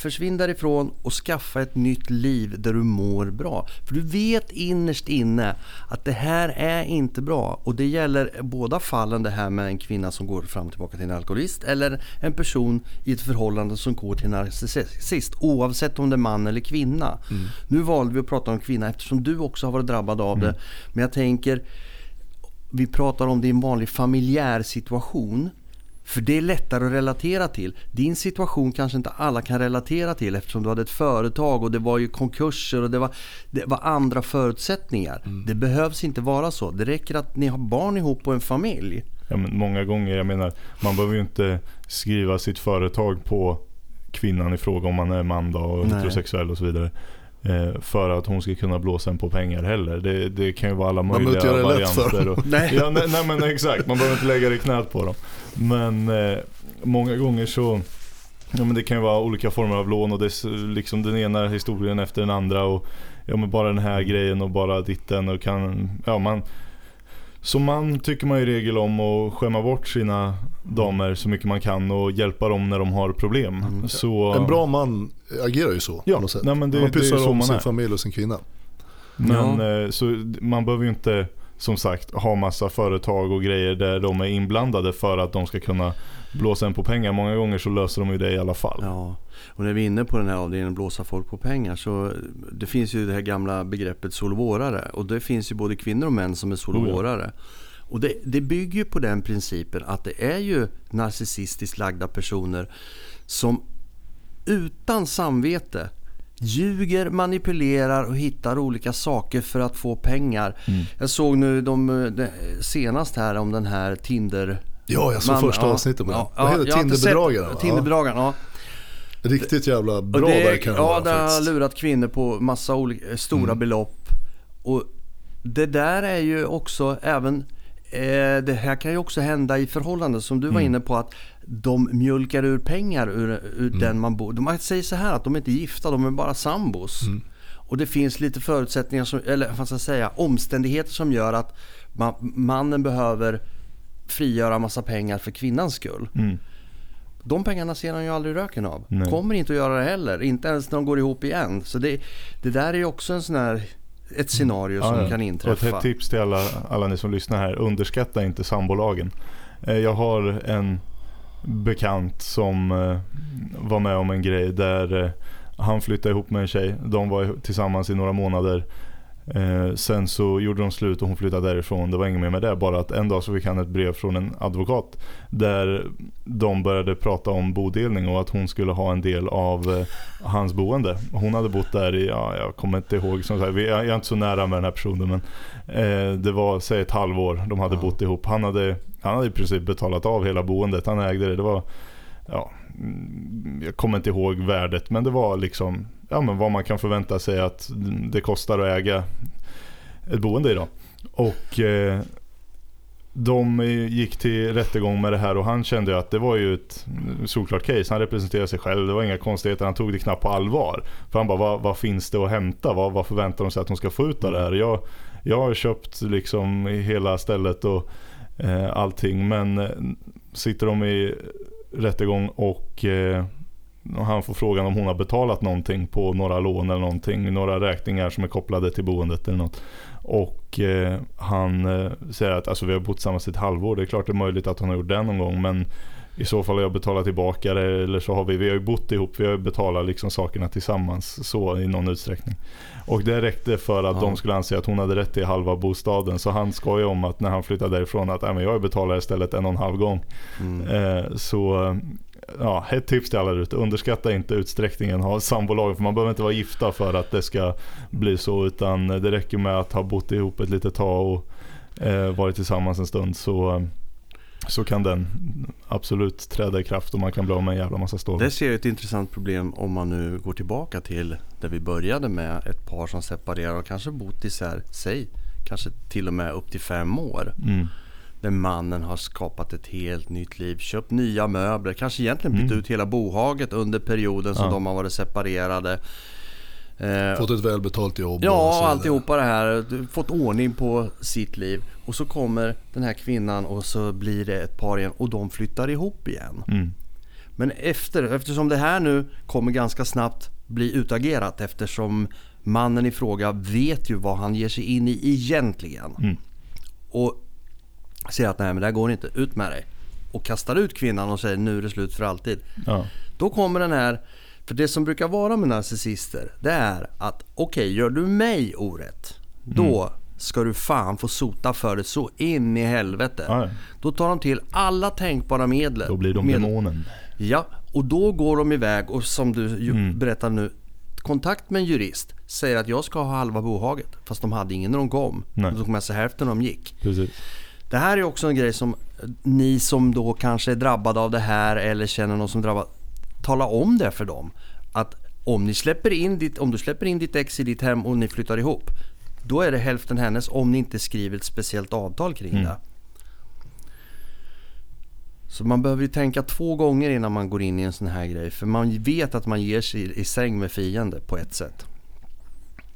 försvinn därifrån och skaffa ett nytt liv där du mår bra. För du vet innerst inne att det här är inte bra. Och det gäller båda fallen det här med en kvinna som går fram och tillbaka till en alkoholist eller en person i ett förhållande som går till en narcissist. Oavsett om det är man eller kvinna. Nu valde vi att prata om kvinna eftersom du också har varit drabbad av det. Men jag tänker, vi pratar om det i en vanlig familjär situation. För det är lättare att relatera till. Din situation kanske inte alla kan relatera till eftersom du hade ett företag och det var ju konkurser och det var, det var andra förutsättningar. Det behövs inte vara så. Det räcker att ni har barn ihop och en familj. Ja, men många gånger, jag menar, man behöver ju inte skriva sitt företag på kvinnan i fråga om man är man då och heterosexuell och så vidare. Eh, för att hon ska kunna blåsa en på pengar heller. Det, det kan ju vara alla Man behöver möjliga inte göra det lätt för varianter. dem. Och, Nej. ja, nej, nej men exakt, man behöver inte lägga det i knät på dem. Men eh, många gånger så Ja men det kan ju vara olika former av lån och det är liksom den ena historien efter den andra och ja men bara den här grejen och bara ditten och kan, ja man Som man tycker man i regel om att skämma bort sina damer så mycket man kan och hjälpa dem när de har problem. Mm. Så, En bra man agerar ju så Ja, på något sätt. nej, men det- man det är pysslar så om man sin är. familj och sin kvinna. Men eh, så man behöver ju inte som sagt ha massa företag och grejer där de är inblandade för att de ska kunna blåsa en på pengar. Många gånger så löser de ju det i alla fall. Ja, och när vi är inne på den här avdelningen blåsa folk på pengar så det finns ju det här gamla begreppet solvårare och det finns ju både kvinnor och män som är solvårare. Och det, det bygger ju på den principen att det är ju narcissistiskt lagda personer som utan samvete ljuger, manipulerar och hittar olika saker för att få pengar. Mm. Jag såg nu de, de, senast här om den här Tinder Ja, jag såg Man- första ja, avsnittet med ja, den. Vad ja, heter? Tinderbedragaren, ja. Riktigt jävla bra det, verkar den Ja, det har lurat kvinnor på massa olika, stora Mm. belopp. Och det där är ju också även eh, det här kan ju också hända i förhållanden som du var Mm. inne på att de mjölkar ur pengar ur, ur Mm. den man bor. Man säger så här att de är inte gifta, de är bara sambos. Mm. Och det finns lite förutsättningar, som, eller vad ska jag säga, omständigheter som gör att man, mannen behöver frigöra massa pengar för kvinnans skull. Mm. De pengarna ser han ju aldrig röken av. Nej. Kommer inte att göra det heller. Inte ens när de går ihop igen. Så det, det där är ju också en sån här, ett scenario som Ja, kan inträffa. ett tips till alla, alla ni som lyssnar här. Underskatta inte sambolagen. Eh, Jag har en bekant som eh, var med om en grej där eh, han flyttade ihop med en tjej. De var tillsammans i några månader. Eh, sen så gjorde de slut och hon flyttade därifrån. Det var inget mer med det. Bara att en dag så fick han ett brev från en advokat. Där de började prata om bodelning och att hon skulle ha en del av eh, hans boende. Hon hade bott där i, ja, jag kommer inte ihåg, som sagt, vi- jag är inte så nära med den här personen men eh, det var säg ett halvår de hade Ja. bott ihop. Han hade, han hade i princip betalat av hela boendet, han ägde det. Det var, ja, mm, jag kommer inte ihåg värdet men det var liksom, ja men vad man kan förvänta sig att det kostar att äga ett boende idag. Och eh, de gick till rättegång med det här och han kände ju att det var ju ett solklart case. Han representerade sig själv, det var inga konstigheter. Han tog det knappt på allvar. För han bara, vad, vad finns det att hämta? Vad, vad förväntar de sig att de ska få ut av det här? Jag, jag har köpt liksom hela stället och eh, allting. Men eh, sitter de i rättegång och eh, han får frågan om hon har betalat någonting på några lån eller någonting. Några räkningar som är kopplade till boendet eller något. Och eh, han eh, säger att alltså, vi har bott tillsammans i ett halvår. Det är klart det är möjligt att hon har gjort det någon gång. Men i så fall har jag betalat tillbaka det. Eller så har vi, vi har ju bott ihop. Vi har ju betalat liksom sakerna tillsammans så i någon utsträckning. Och det räckte för att Ja. de skulle anse att hon hade rätt till halva bostaden. Så han skojar om att när han flyttade därifrån att "Nej, men jag betalar istället en och en halv gång. Mm. Eh, så ja, ett tips till alla ute. Underskatta inte utsträckningen av sambolagen. För man behöver inte vara gifta för att det ska bli så. Utan det räcker med att ha bott ihop ett litet tag och eh, varit tillsammans en stund. Så, så kan den absolut träda i kraft och man kan bli av med en jävla massa stålar. Det ser jag ett intressant problem om man nu går tillbaka till där vi började med ett par som separerar och kanske bott isär, säg kanske till och med upp till fem år. Mm. Där mannen har skapat ett helt nytt liv, köpt nya möbler, kanske egentligen bytt ut hela bohaget under perioden som Ja. de har varit separerade. Eh, Fått ett välbetalt jobb. och Ja, vidare. alltihopa det här. Du- Fått ordning på sitt liv. Och så kommer den här kvinnan och så blir det ett par igen och de flyttar ihop igen. Mm. Men efter, eftersom det här nu kommer ganska snabbt bli utagerat eftersom mannen i fråga vet ju vad han ger sig in i egentligen. Mm. Och säger att nej men det här går inte, ut med dig. Och kastar ut kvinnan och säger nu är det slut för alltid. Ja. Då kommer den här, för det som brukar vara med narcissister det är att okej gör du mig orätt då ska du fan få sota för det så in i helvete. Ja. Då tar de till alla tänkbara medel. Då blir de Med- demonen. Ja, och då går de iväg och som du Mm. berättar nu, kontakt med en jurist säger att jag ska ha halva bohaget. Fast de hade ingen när de kom. Nej. De tog med sig hälften när de gick. Precis. Det här är också en grej som ni som då kanske är drabbade av det här eller känner någon som drabbad. Tala om det för dem. Att om, ni släpper in ditt, om du släpper in ditt ex i ditt hem och ni flyttar ihop. Då är det hälften hennes om ni inte skriver ett speciellt avtal kring Mm. det. Så man behöver ju tänka två gånger innan man går in i en sån här grej. För man vet att man ger sig i säng med fiende på ett sätt.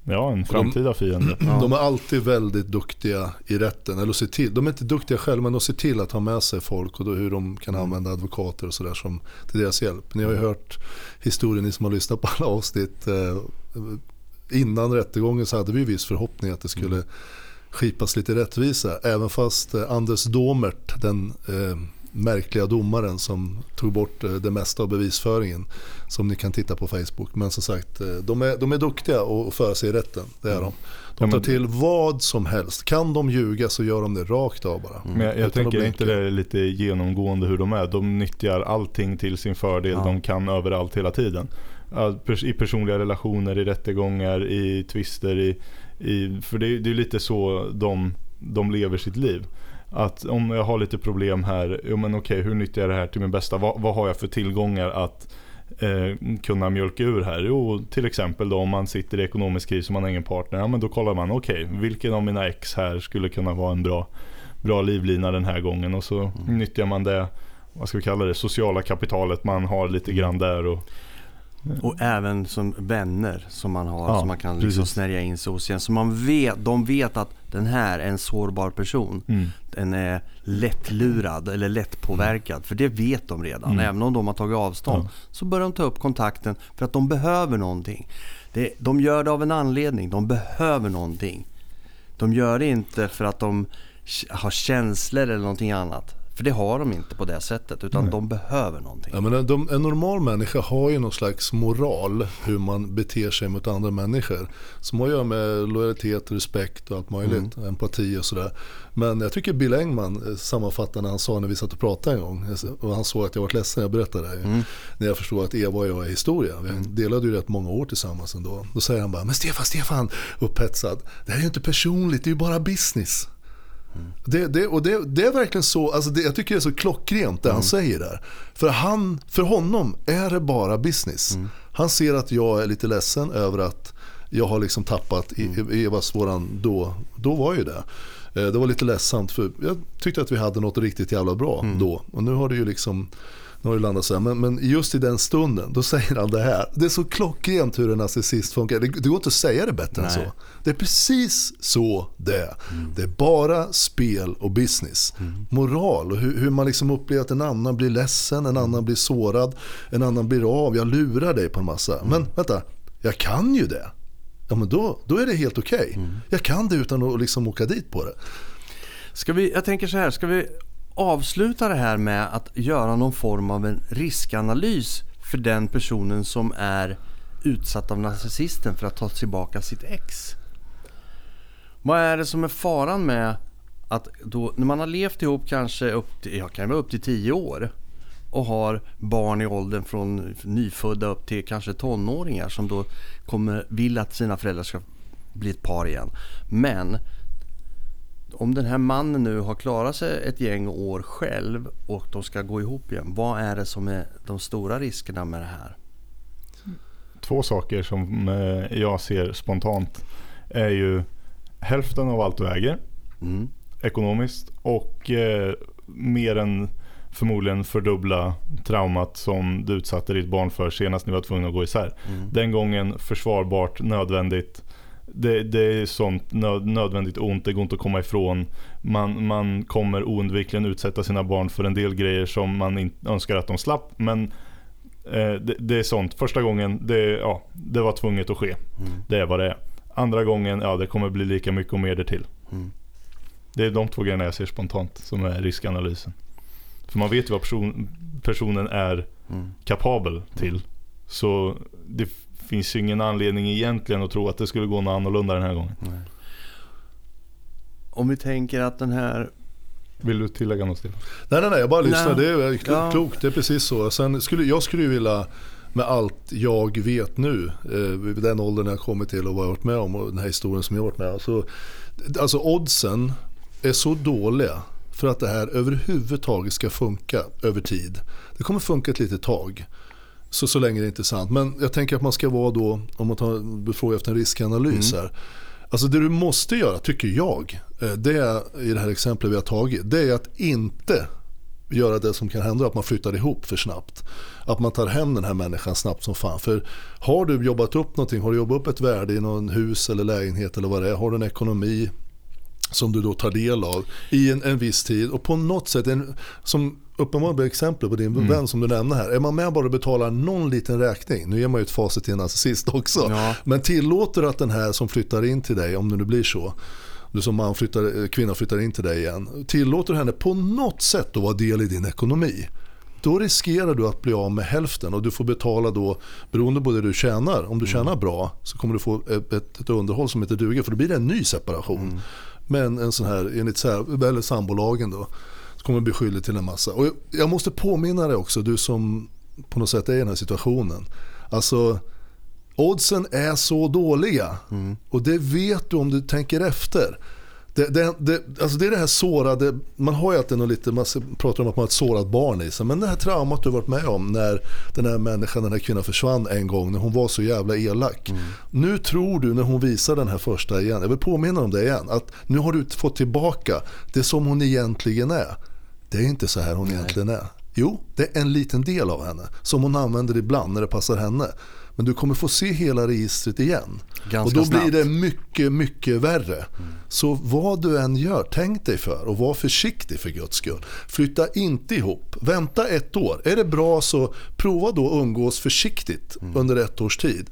Ja, en framtida fiende. De är alltid väldigt duktiga i rätten. Eller se till, de är inte duktiga själva men de ser till att ha med sig folk och då hur de kan använda advokater och sådär som till deras hjälp. Ni har ju hört historien, ni som har lyssnat på alla avsnitt. Eh, innan rättegången så hade vi viss förhoppning att det skulle skipas lite rättvisa. Även fast eh, Anders Domert, den eh, märkliga domaren som tog bort eh, det mesta av bevisföringen. Som ni kan titta på Facebook. Men som sagt, eh, de är, de är duktiga att föra sig i rätten. Det är de. Ja, De tar till vad som helst. Kan de ljuga så gör de det rakt av bara. Men jag, jag tänker inte det är lite genomgående hur de är. De nyttjar allting till sin fördel. Ja. De kan överallt hela tiden. I personliga relationer, i rättegångar, i tvister. I, i, för det, är- det är lite så de, de lever sitt liv. Att om jag har lite problem här, jo men okej hur nyttjar jag det här till min bästa? Vad, vad har jag för tillgångar att eh, kunna mjölka ur här? Jo till exempel då om man sitter i ekonomisk kris och man har ingen partner. Ja men då kollar man, okej vilken av mina ex här skulle kunna vara en bra bra livlina den här gången och så nyttjar man det, vad ska vi kalla det, sociala kapitalet man har lite grann där och Och även som vänner som man har Ja, som man kan liksom precis. snärja in sig hos igen. Så man vet, de vet att den här är en sårbar person. mm, Den är lättlurad eller lättpåverkad. För det vet de redan. Mm. Även om de har tagit avstånd. Ja. Så börjar de ta upp kontakten för att de behöver någonting. Det, de gör det av en anledning. De behöver någonting. De gör det inte för att de har känslor eller någonting annat. För det har de inte på det sättet. Utan Nej. de behöver någonting. Ja, men de, en normal människa har ju någon slags moral hur man beter sig mot andra människor. Som har att göra med lojalitet, respekt och allt möjligt. Empati och sådär. Men jag tycker Bill Engman eh, sammanfattar när han sa när vi satt och pratade en gång. Och han såg att jag var ledsen när jag berättade det. Mm. När jag förstod att Eva och jag är historia. Vi delade ju rätt många år tillsammans ändå. Då säger han bara, men Stefan, Stefan, upphetsad. Det här är ju inte personligt, det är ju bara business. Det, det, och det, det är verkligen så, alltså det, jag tycker det är så klockrent det han säger där. För, han, för honom är det bara business. Han ser att jag är lite ledsen över att jag har liksom tappat i Evas våran då, då var ju det. Eh, Det var lite ledsamt för jag tyckte att vi hade något riktigt jävla bra då. Och nu har det ju liksom nu har det landat så här. Men, men just i den stunden, då säger han det här. Det är så klockrent hur en narcissist funkar. Det, det går inte att säga det bättre än Nej. så. Det är precis så det är. Det är bara spel och business. Moral och hur, hur man liksom upplever att en annan blir ledsen, en annan blir sårad, en annan blir av. Jag lurar dig på en massa. Men vänta, jag kan ju det. Ja men då, då är det helt okej. Jag kan det utan att liksom åka dit på det. Ska vi, jag tänker så här, ska vi avsluta det här med att göra någon form av en riskanalys för den personen som är utsatt av narcissisten för att ta tillbaka sitt ex? Vad är det som är faran med att då, när man har levt ihop kanske upp till, ja, kan vara upp till 10 år och har barn i åldern från nyfödda upp till kanske tonåringar som då kommer, vill att sina föräldrar ska bli ett par igen. Men om den här mannen nu har klarat sig ett gäng år själv och de ska gå ihop igen. Vad är det som är de stora riskerna med det här? två saker som eh, jag ser spontant är ju hälften av allt du äger. Mm. ekonomiskt och eh, mer än förmodligen fördubbla traumat som du utsatte ditt barn för senast ni var tvungna att gå isär. Mm. Den gången försvarbart, nödvändigt. Det, det är sånt nöd, nödvändigt ont, det går inte att komma ifrån. Man, man kommer oundvikligen utsätta sina barn för en del grejer som man inte önskar att de slapp. Men eh, det, det är sånt. Första gången, det, ja, det var tvunget att ske. Mm. Det är vad det är. Andra gången, ja det kommer bli lika mycket och mer därtill. Mm. Det är de två grejerna jag ser spontant som är riskanalysen. För man vet ju vad person, personen är Mm. kapabel till. Så det finns ju ingen anledning egentligen att tro att det skulle gå något annorlunda den här gången. Nej. Om vi tänker att den här... Vill du tillägga något Stefan? Nej, nej, nej, jag bara lyssnar. Det är klokt, Ja. klokt, det är precis så. Sen skulle, jag skulle vilja, med allt jag vet nu, eh, vid den åldern jag kommit till och vad jag har varit med om och den här historien som jag har varit med om. Alltså, alltså oddsen är så dåliga för att det här överhuvudtaget ska funka över tid. Det kommer funka ett litet tag. Så, så länge det är sant. Men jag tänker att man ska vara då, om man tar, frågar efter en riskanalys här. Alltså det du måste göra, tycker jag, eh, det är, i det här exemplet vi har tagit, det är att inte göra det som kan hända, att man flyttar ihop för snabbt. Att man tar hem den här människan snabbt som fan. För har du jobbat upp någonting, har du jobbat upp ett värde i någon hus eller lägenhet eller vad det är, har du en ekonomi som du då tar del av i en, en viss tid och på något sätt, en, som blir exempel på din vän som du nämnde här, är man med bara och betalar någon liten räkning, nu ger man ju ett facit till en narcissist också, Ja. men tillåter att den här som flyttar in till dig, om det nu blir så, du som man flyttar, eh, kvinna flyttar in till dig igen, tillåter henne på något sätt att vara del i din ekonomi. Då riskerar du att bli av med hälften och du får betala då, beroende på det du tjänar, om du tjänar bra så kommer du få ett, ett, underhåll som inte duger för då blir det en ny separation. Men en sån här, enligt sambolagen då, kommer bli skyldig till en massa. Och jag- måste påminna dig också, du som på något sätt är i den här situationen. Alltså oddsen är så dåliga och det vet du om du tänker efter. Det, det, det, alltså det är det här sårade, man har ju alltid något lite, man pratar om att man har ett sårat barn i sig. Men det här traumat du har varit med om när den här människan, den här kvinnan försvann en gång när hon var så jävla elak. Nu tror du när hon visar den här första igen, jag vill påminna om det igen, att nu har du fått tillbaka det som hon egentligen är. Det är inte så här hon egentligen är. Jo, det är en liten del av henne som hon använder ibland när det passar henne. Men du kommer få se hela registret igen. Ganska och då snabbt. blir det mycket, mycket värre. Så vad du än gör, tänk dig för och var försiktig för guds skull. Flytta inte ihop. Vänta ett år. Är det bra så prova då att umgås försiktigt under ett års tid.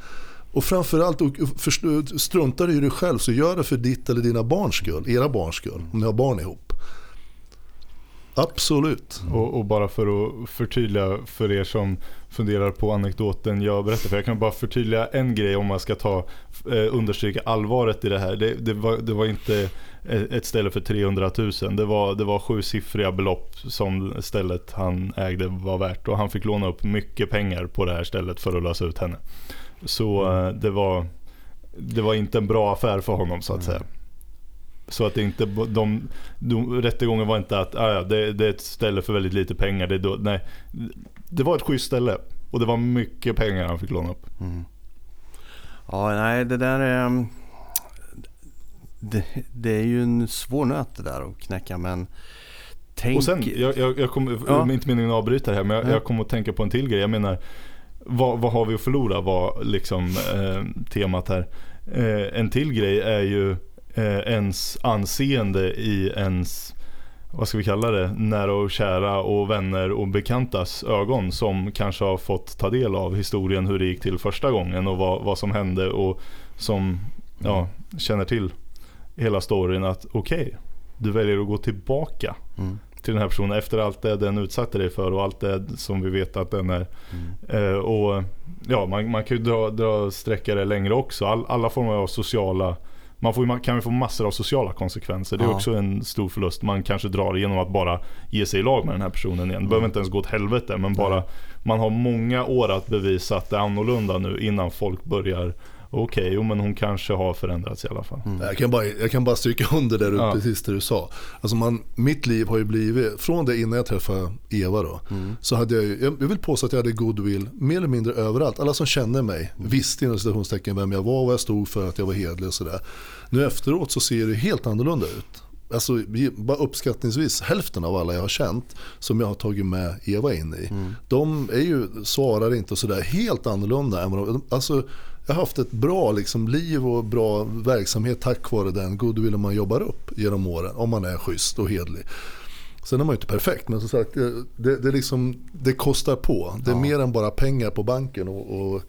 Och framförallt, struntar du i dig själv så gör det för ditt eller dina barns skull, era barns skull, om ni har barn ihop. Absolut. Och, och bara för att förtydliga för er som funderar på anekdoten jag berättade. För jag kan bara förtydliga en grej om man ska ta, eh, understryka allvaret i det här. Det, det, var, det var inte ett ställe för 300 000. Det var, det var sjusiffriga belopp som stället han ägde var värt. Och han fick låna upp mycket pengar på det här stället för att lösa ut henne. Så eh, det var, det var inte en bra affär för honom så att säga. Så att det inte, de, de, rättegången var inte att ah, det, det är ett ställe för väldigt lite pengar. Det då, nej, det var ett schysst ställe. Och det var mycket pengar han fick låna upp. Ja, nej det där är... Det, det är ju en svår nöt det där att knäcka men... Tänk... Och sen, jag, jag, jag kommer, Ja. inte meningen att avbryta här, men jag, Ja. jag kommer att tänka på en till grej. Jag menar, vad, vad har vi att förlora var liksom eh, temat här. Eh, en till grej är ju ens anseende i ens, vad ska vi kalla det, nära och kära och vänner och bekantas ögon som kanske har fått ta del av historien hur det gick till första gången och vad, vad som hände och som ja, känner till hela storyn att okej, du väljer att gå tillbaka Mm. till den här personen efter allt det den utsatte dig för och allt det som vi vet att den är. Eh, och ja, man, man kan ju dra, dra sträcka det längre också. All, alla former av sociala man, får, man kan ju få massor av sociala konsekvenser. Det är Ja. också en stor förlust. Man kanske drar genom att bara ge sig i lag med den här personen igen. Det behöver inte ens gå åt helvete men bara man har många år att bevisa att det är annorlunda nu innan folk börjar Okej, jo men hon kanske har förändrats i alla fall. Jag kan, bara, jag kan bara stryka under det du, Ja. precis det du sa. Alltså man, mitt liv har ju blivit, från det innan jag träffade Eva då, så hade jag ju, jag vill påstå att jag hade goodwill mer eller mindre överallt. Alla som kände mig visste inom citationstecken vem jag var, vad jag stod för, att jag var hedlig och sådär. Nu efteråt så ser det helt annorlunda ut. alltså, bara uppskattningsvis hälften av alla jag har känt som jag har tagit med Eva in i. Mm. De är ju, svarar inte och sådär helt annorlunda än vad de, alltså, jag har haft ett bra liksom, liv och bra verksamhet tack vare den goodwill man jobbar upp genom åren. Om man är schysst och hedlig. Sen är man ju inte perfekt men som sagt det, det, liksom, det kostar på. Det är ja. mer än bara pengar på banken och, och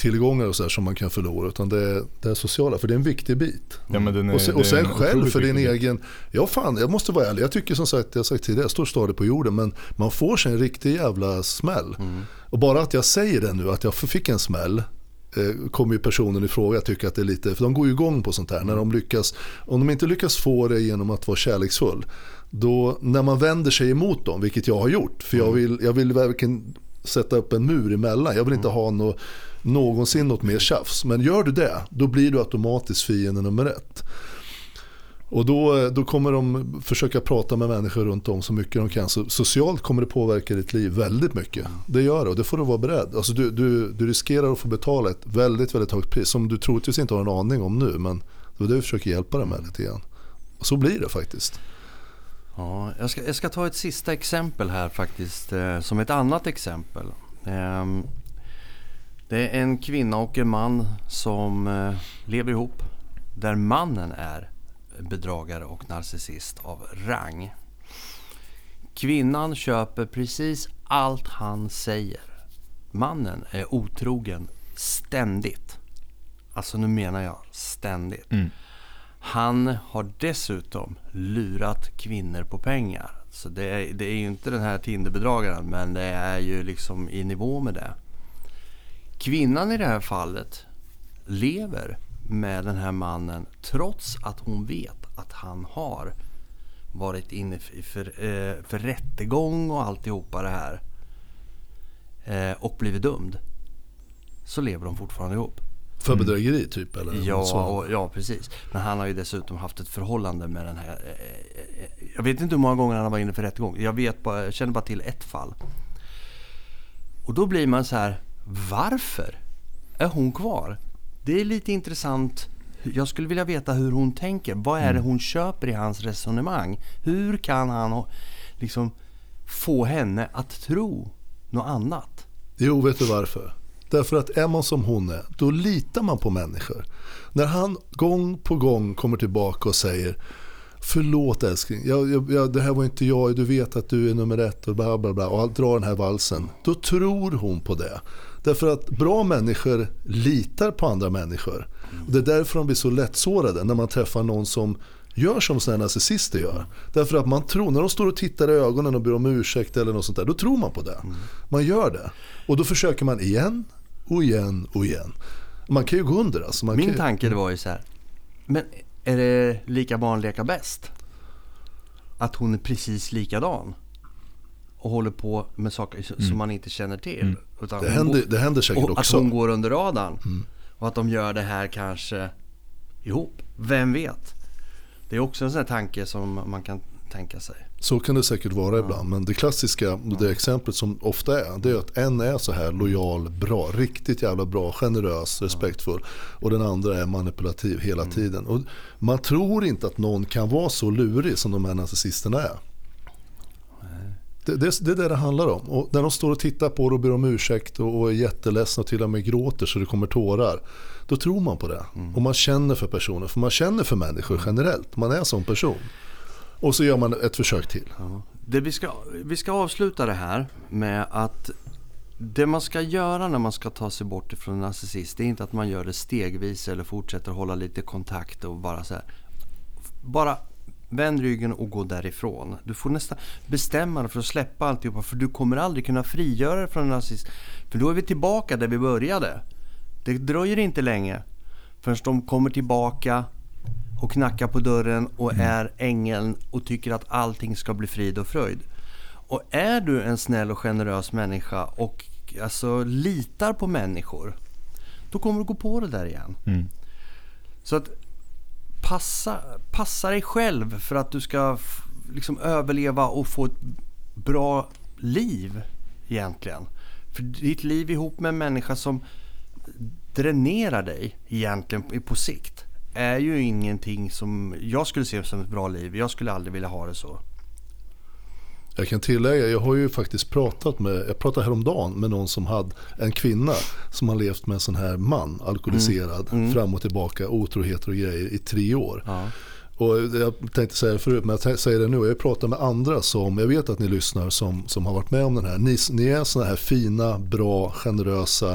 tillgångar och så som man kan förlora. Utan det är det är sociala, för det är en viktig bit. Ja, är, och sen, och sen själv för din egen, ja fan jag måste vara ärlig. Jag tycker som sagt, jag sagt tidigare, jag står stadigt på jorden. Men man får sig en riktig jävla smäll. Mm. Och bara att jag säger det nu, att jag fick en smäll eh, kommer ju personen i fråga tycka att det är lite, för de går ju igång på sånt här. När de lyckas, om de inte lyckas få det genom att vara kärleksfull, då när man vänder sig emot dem, vilket jag har gjort, för jag mm. vill, jag vill verkligen sätta upp en mur emellan. Jag vill inte ha något, någonsin något mer tjafs. Men gör du det, då blir du automatiskt fiende nummer ett. Och då, då kommer de försöka prata med människor runt om så mycket de kan. Så socialt kommer det påverka ditt liv väldigt mycket. Det gör det och det får du vara beredd. Alltså du, du, du riskerar att få betala ett väldigt, väldigt högt pris som du troligtvis inte har en aning om nu. Men det är det vi försöker hjälpa dig med lite grann. Och så blir det faktiskt. Ja, jag, ska, jag ska ta ett sista exempel här faktiskt. Eh, som ett annat exempel. Eh, det är en kvinna och en man som eh, lever ihop. Där mannen är bedragare och narcissist av rang. Kvinnan köper precis allt han säger. Mannen är otrogen ständigt. Alltså nu menar jag ständigt. Mm. Han har dessutom lurat kvinnor på pengar. Så det är, det är ju inte den här Tinderbedragaren men det är ju liksom i nivå med det. Kvinnan i det här fallet lever med den här mannen trots att hon vet att han har varit inne för, för, eh, för rättegång och alltihopa det här. Eh, och blivit dömd. Så lever de fortfarande ihop. För mm. bedrägeri typ? Eller ja, och, ja, precis. Men han har ju dessutom haft ett förhållande med den här... Eh, eh, jag vet inte hur många gånger han var inne för rättegång. Jag, vet bara, jag känner bara till ett fall. Och då blir man så här, varför är hon kvar? Det är lite intressant. Jag skulle vilja veta hur hon tänker. Vad är det mm. hon köper i hans resonemang? Hur kan han liksom få henne att tro något annat? Jo, vet du varför? Därför att är man som hon är, då litar man på människor. När han gång på gång kommer tillbaka och säger Förlåt älskling, jag, jag, jag, det här var inte jag, du vet att du är nummer ett och bla bla bla och drar den här valsen. Då tror hon på det. Därför att bra människor litar på andra människor. Och det är därför de blir så lättsårade när man träffar någon som gör som sådana narcissister gör. Därför att man tror, när de står och tittar i ögonen och ber om ursäkt eller något sånt där, då tror man på det. Man gör det. Och då försöker man igen och igen och igen. Man kan ju gå under alltså. Man Min ju... tanke var ju så här. Men är det lika barn leka bäst? Att hon är precis likadan? Och håller på med saker som mm. man inte känner till. Mm. Utan det, händer, går, det händer säkert och också. Att hon går under radarn. Mm. Och att de gör det här kanske ihop. Vem vet? Det är också en sån här tanke som man kan tänka sig. Så kan det säkert vara ja. ibland. Men det klassiska, det exemplet som ofta är, det är att en är så här lojal, bra, riktigt jävla bra, generös, respektfull. Och den andra är manipulativ hela mm. tiden. Och man tror inte att någon kan vara så lurig som de här narcissisterna är. Det, det, det är det det handlar om. Och när de står och tittar på det och ber om ursäkt och, och är jätteledsna och till och med gråter så det kommer tårar. Då tror man på det. Mm. Och man känner för personen. För man känner för människor generellt. Man är en sån person. Och så gör man ett försök till. Ja. Det vi, ska, vi ska avsluta det här med att det man ska göra när man ska ta sig bort ifrån en narcissist det är inte att man gör det stegvis eller fortsätter hålla lite kontakt och bara så här. Bara vänd ryggen och gå därifrån. Du får nästan bestämma dig för att släppa alltihopa för du kommer aldrig kunna frigöra dig från narcissist. För då är vi tillbaka där vi började. Det dröjer inte länge förrän de kommer tillbaka och knackar på dörren och mm. är ängeln och tycker att allting ska bli frid och fröjd. Och är du en snäll och generös människa och alltså litar på människor, då kommer du gå på det där igen. Mm. Så att passa, passa dig själv för att du ska liksom överleva och få ett bra liv egentligen. För ditt liv ihop med en människa som dränerar dig egentligen på sikt är ju ingenting som jag skulle se som ett bra liv. Jag skulle aldrig vilja ha det så. Jag kan tillägga, jag har ju faktiskt pratat med, jag pratade häromdagen med någon som hade en kvinna som har levt med en sån här man, alkoholiserad, mm. Mm. fram och tillbaka, otroheter och grejer i tre år. Ja. Och jag tänkte säga det förut, men jag säger det nu. Jag pratar med andra som, jag vet att ni lyssnar, som, som har varit med om den här. Ni, ni är såna här fina, bra, generösa,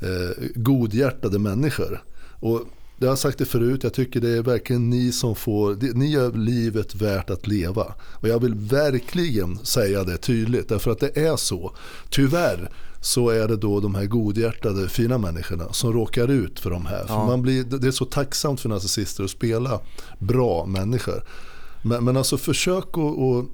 eh, godhjärtade människor. Och jag har sagt det förut, jag tycker det är verkligen ni som får, ni gör livet värt att leva. Och jag vill verkligen säga det tydligt, därför att det är så. Tyvärr så är det då de här godhjärtade fina människorna som råkar ut för de här. Ja. För man blir, det är så tacksamt för narcissister att spela bra människor. Men, men alltså försök att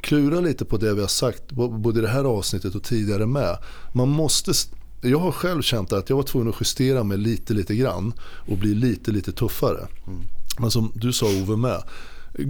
klura lite på det vi har sagt, både i det här avsnittet och tidigare med. Man måste jag har själv känt att jag var tvungen att justera mig lite, lite grann och bli lite, lite tuffare. Mm. Men som du sa Ove med,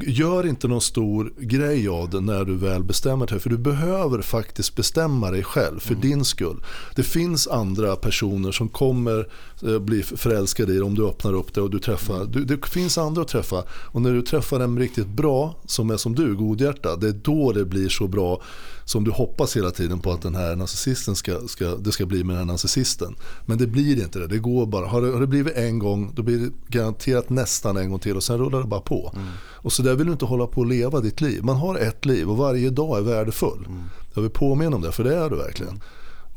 Gör inte någon stor grej av det när du väl bestämmer dig. För du behöver faktiskt bestämma dig själv för mm. din skull. Det finns andra personer som kommer eh, bli förälskade i dig om du öppnar upp det och du träffar. Mm. Du, det finns andra att träffa. Och när du träffar en riktigt bra som är som du, godhjärtad. Det är då det blir så bra som du hoppas hela tiden på att den här narcissisten ska, ska, det ska bli med den här narcissisten. Men det blir inte det, det går bara. Har det, har det blivit en gång, då blir det garanterat nästan en gång till och sen rullar det bara på. Mm. Och så där vill du inte hålla på att leva ditt liv. Man har ett liv och varje dag är värdefull. Mm. Jag vill påminna om det, för det är du verkligen.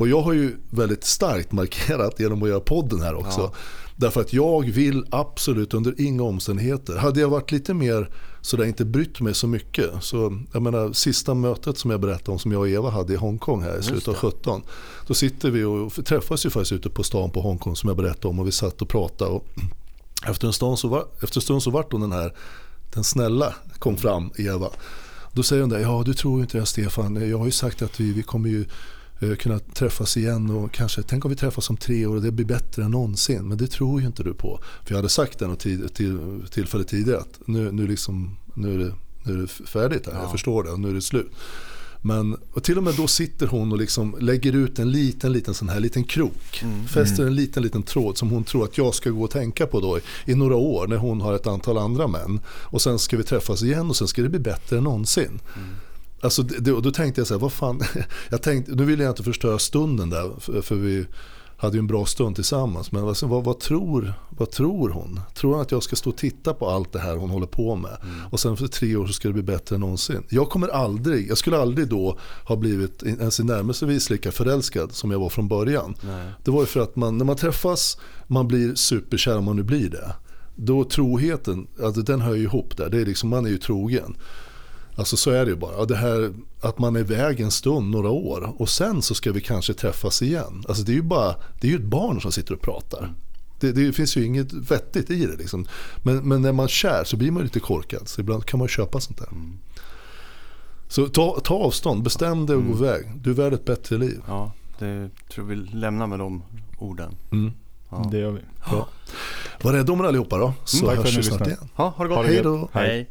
Och jag har ju väldigt starkt markerat genom att göra podden här också. Ja. Därför att jag vill absolut under inga omständigheter. Hade jag varit lite mer sådär inte brytt mig så mycket. Så jag menar sista mötet som jag berättade om som jag och Eva hade i Hongkong här i slutet av 17. Då sitter vi och träffas ju faktiskt ute på stan på Hongkong som jag berättade om och vi satt och pratade. Och efter en stund så var, efter en stund så vart hon den här den snälla kom fram, Eva. Då säger hon där, ja du tror inte det Stefan, jag har ju sagt att vi, vi kommer ju kunna träffas igen och kanske, tänk om vi träffas om tre år och det blir bättre än någonsin. Men det tror ju inte du på. För jag hade sagt det något tid, till, tillfälle tidigare att nu, nu, liksom, nu, är det, nu är det färdigt här, ja. jag förstår det och nu är det slut. Men och till och med då sitter hon och liksom lägger ut en liten, liten sån här liten krok. Mm. Fäster en liten, liten tråd som hon tror att jag ska gå och tänka på då i, några år när hon har ett antal andra män. Och sen ska vi träffas igen och sen ska det bli bättre än någonsin. Mm. Alltså, det, och då tänkte jag så här, vad fan, jag tänkte, nu vill jag inte förstöra stunden där för, för vi hade ju en bra stund tillsammans. Men alltså, vad, vad, tror, vad tror hon? Tror hon att jag ska stå och titta på allt det här hon håller på med? Mm. Och sen för tre år så ska det bli bättre än någonsin. Jag kommer aldrig, jag skulle aldrig då ha blivit ens i närmelsevis lika förälskad som jag var från början. Nej. Det var ju för att man, när man träffas, man blir superkär om man nu blir det. Då troheten, alltså den hör ju ihop där. Det är liksom, man är ju trogen. Alltså så är det ju bara. Det här att man är iväg en stund, några år och sen så ska vi kanske träffas igen. Alltså det är ju bara, det är ju ett barn som sitter och pratar. Det, det finns ju inget vettigt i det liksom. Men, men när man kär så blir man lite korkad. Så ibland kan man köpa sånt där. Mm. Så ta, ta avstånd, bestäm dig och mm. gå iväg. Du är värd ett bättre liv. Ja, det tror vi lämnar med de orden. Mm. Ja. Det gör vi. Ja. Var rädda om er allihopa då. Så mm, hörs vi snart igen. Ja, ha det gott. Hej då. Hej.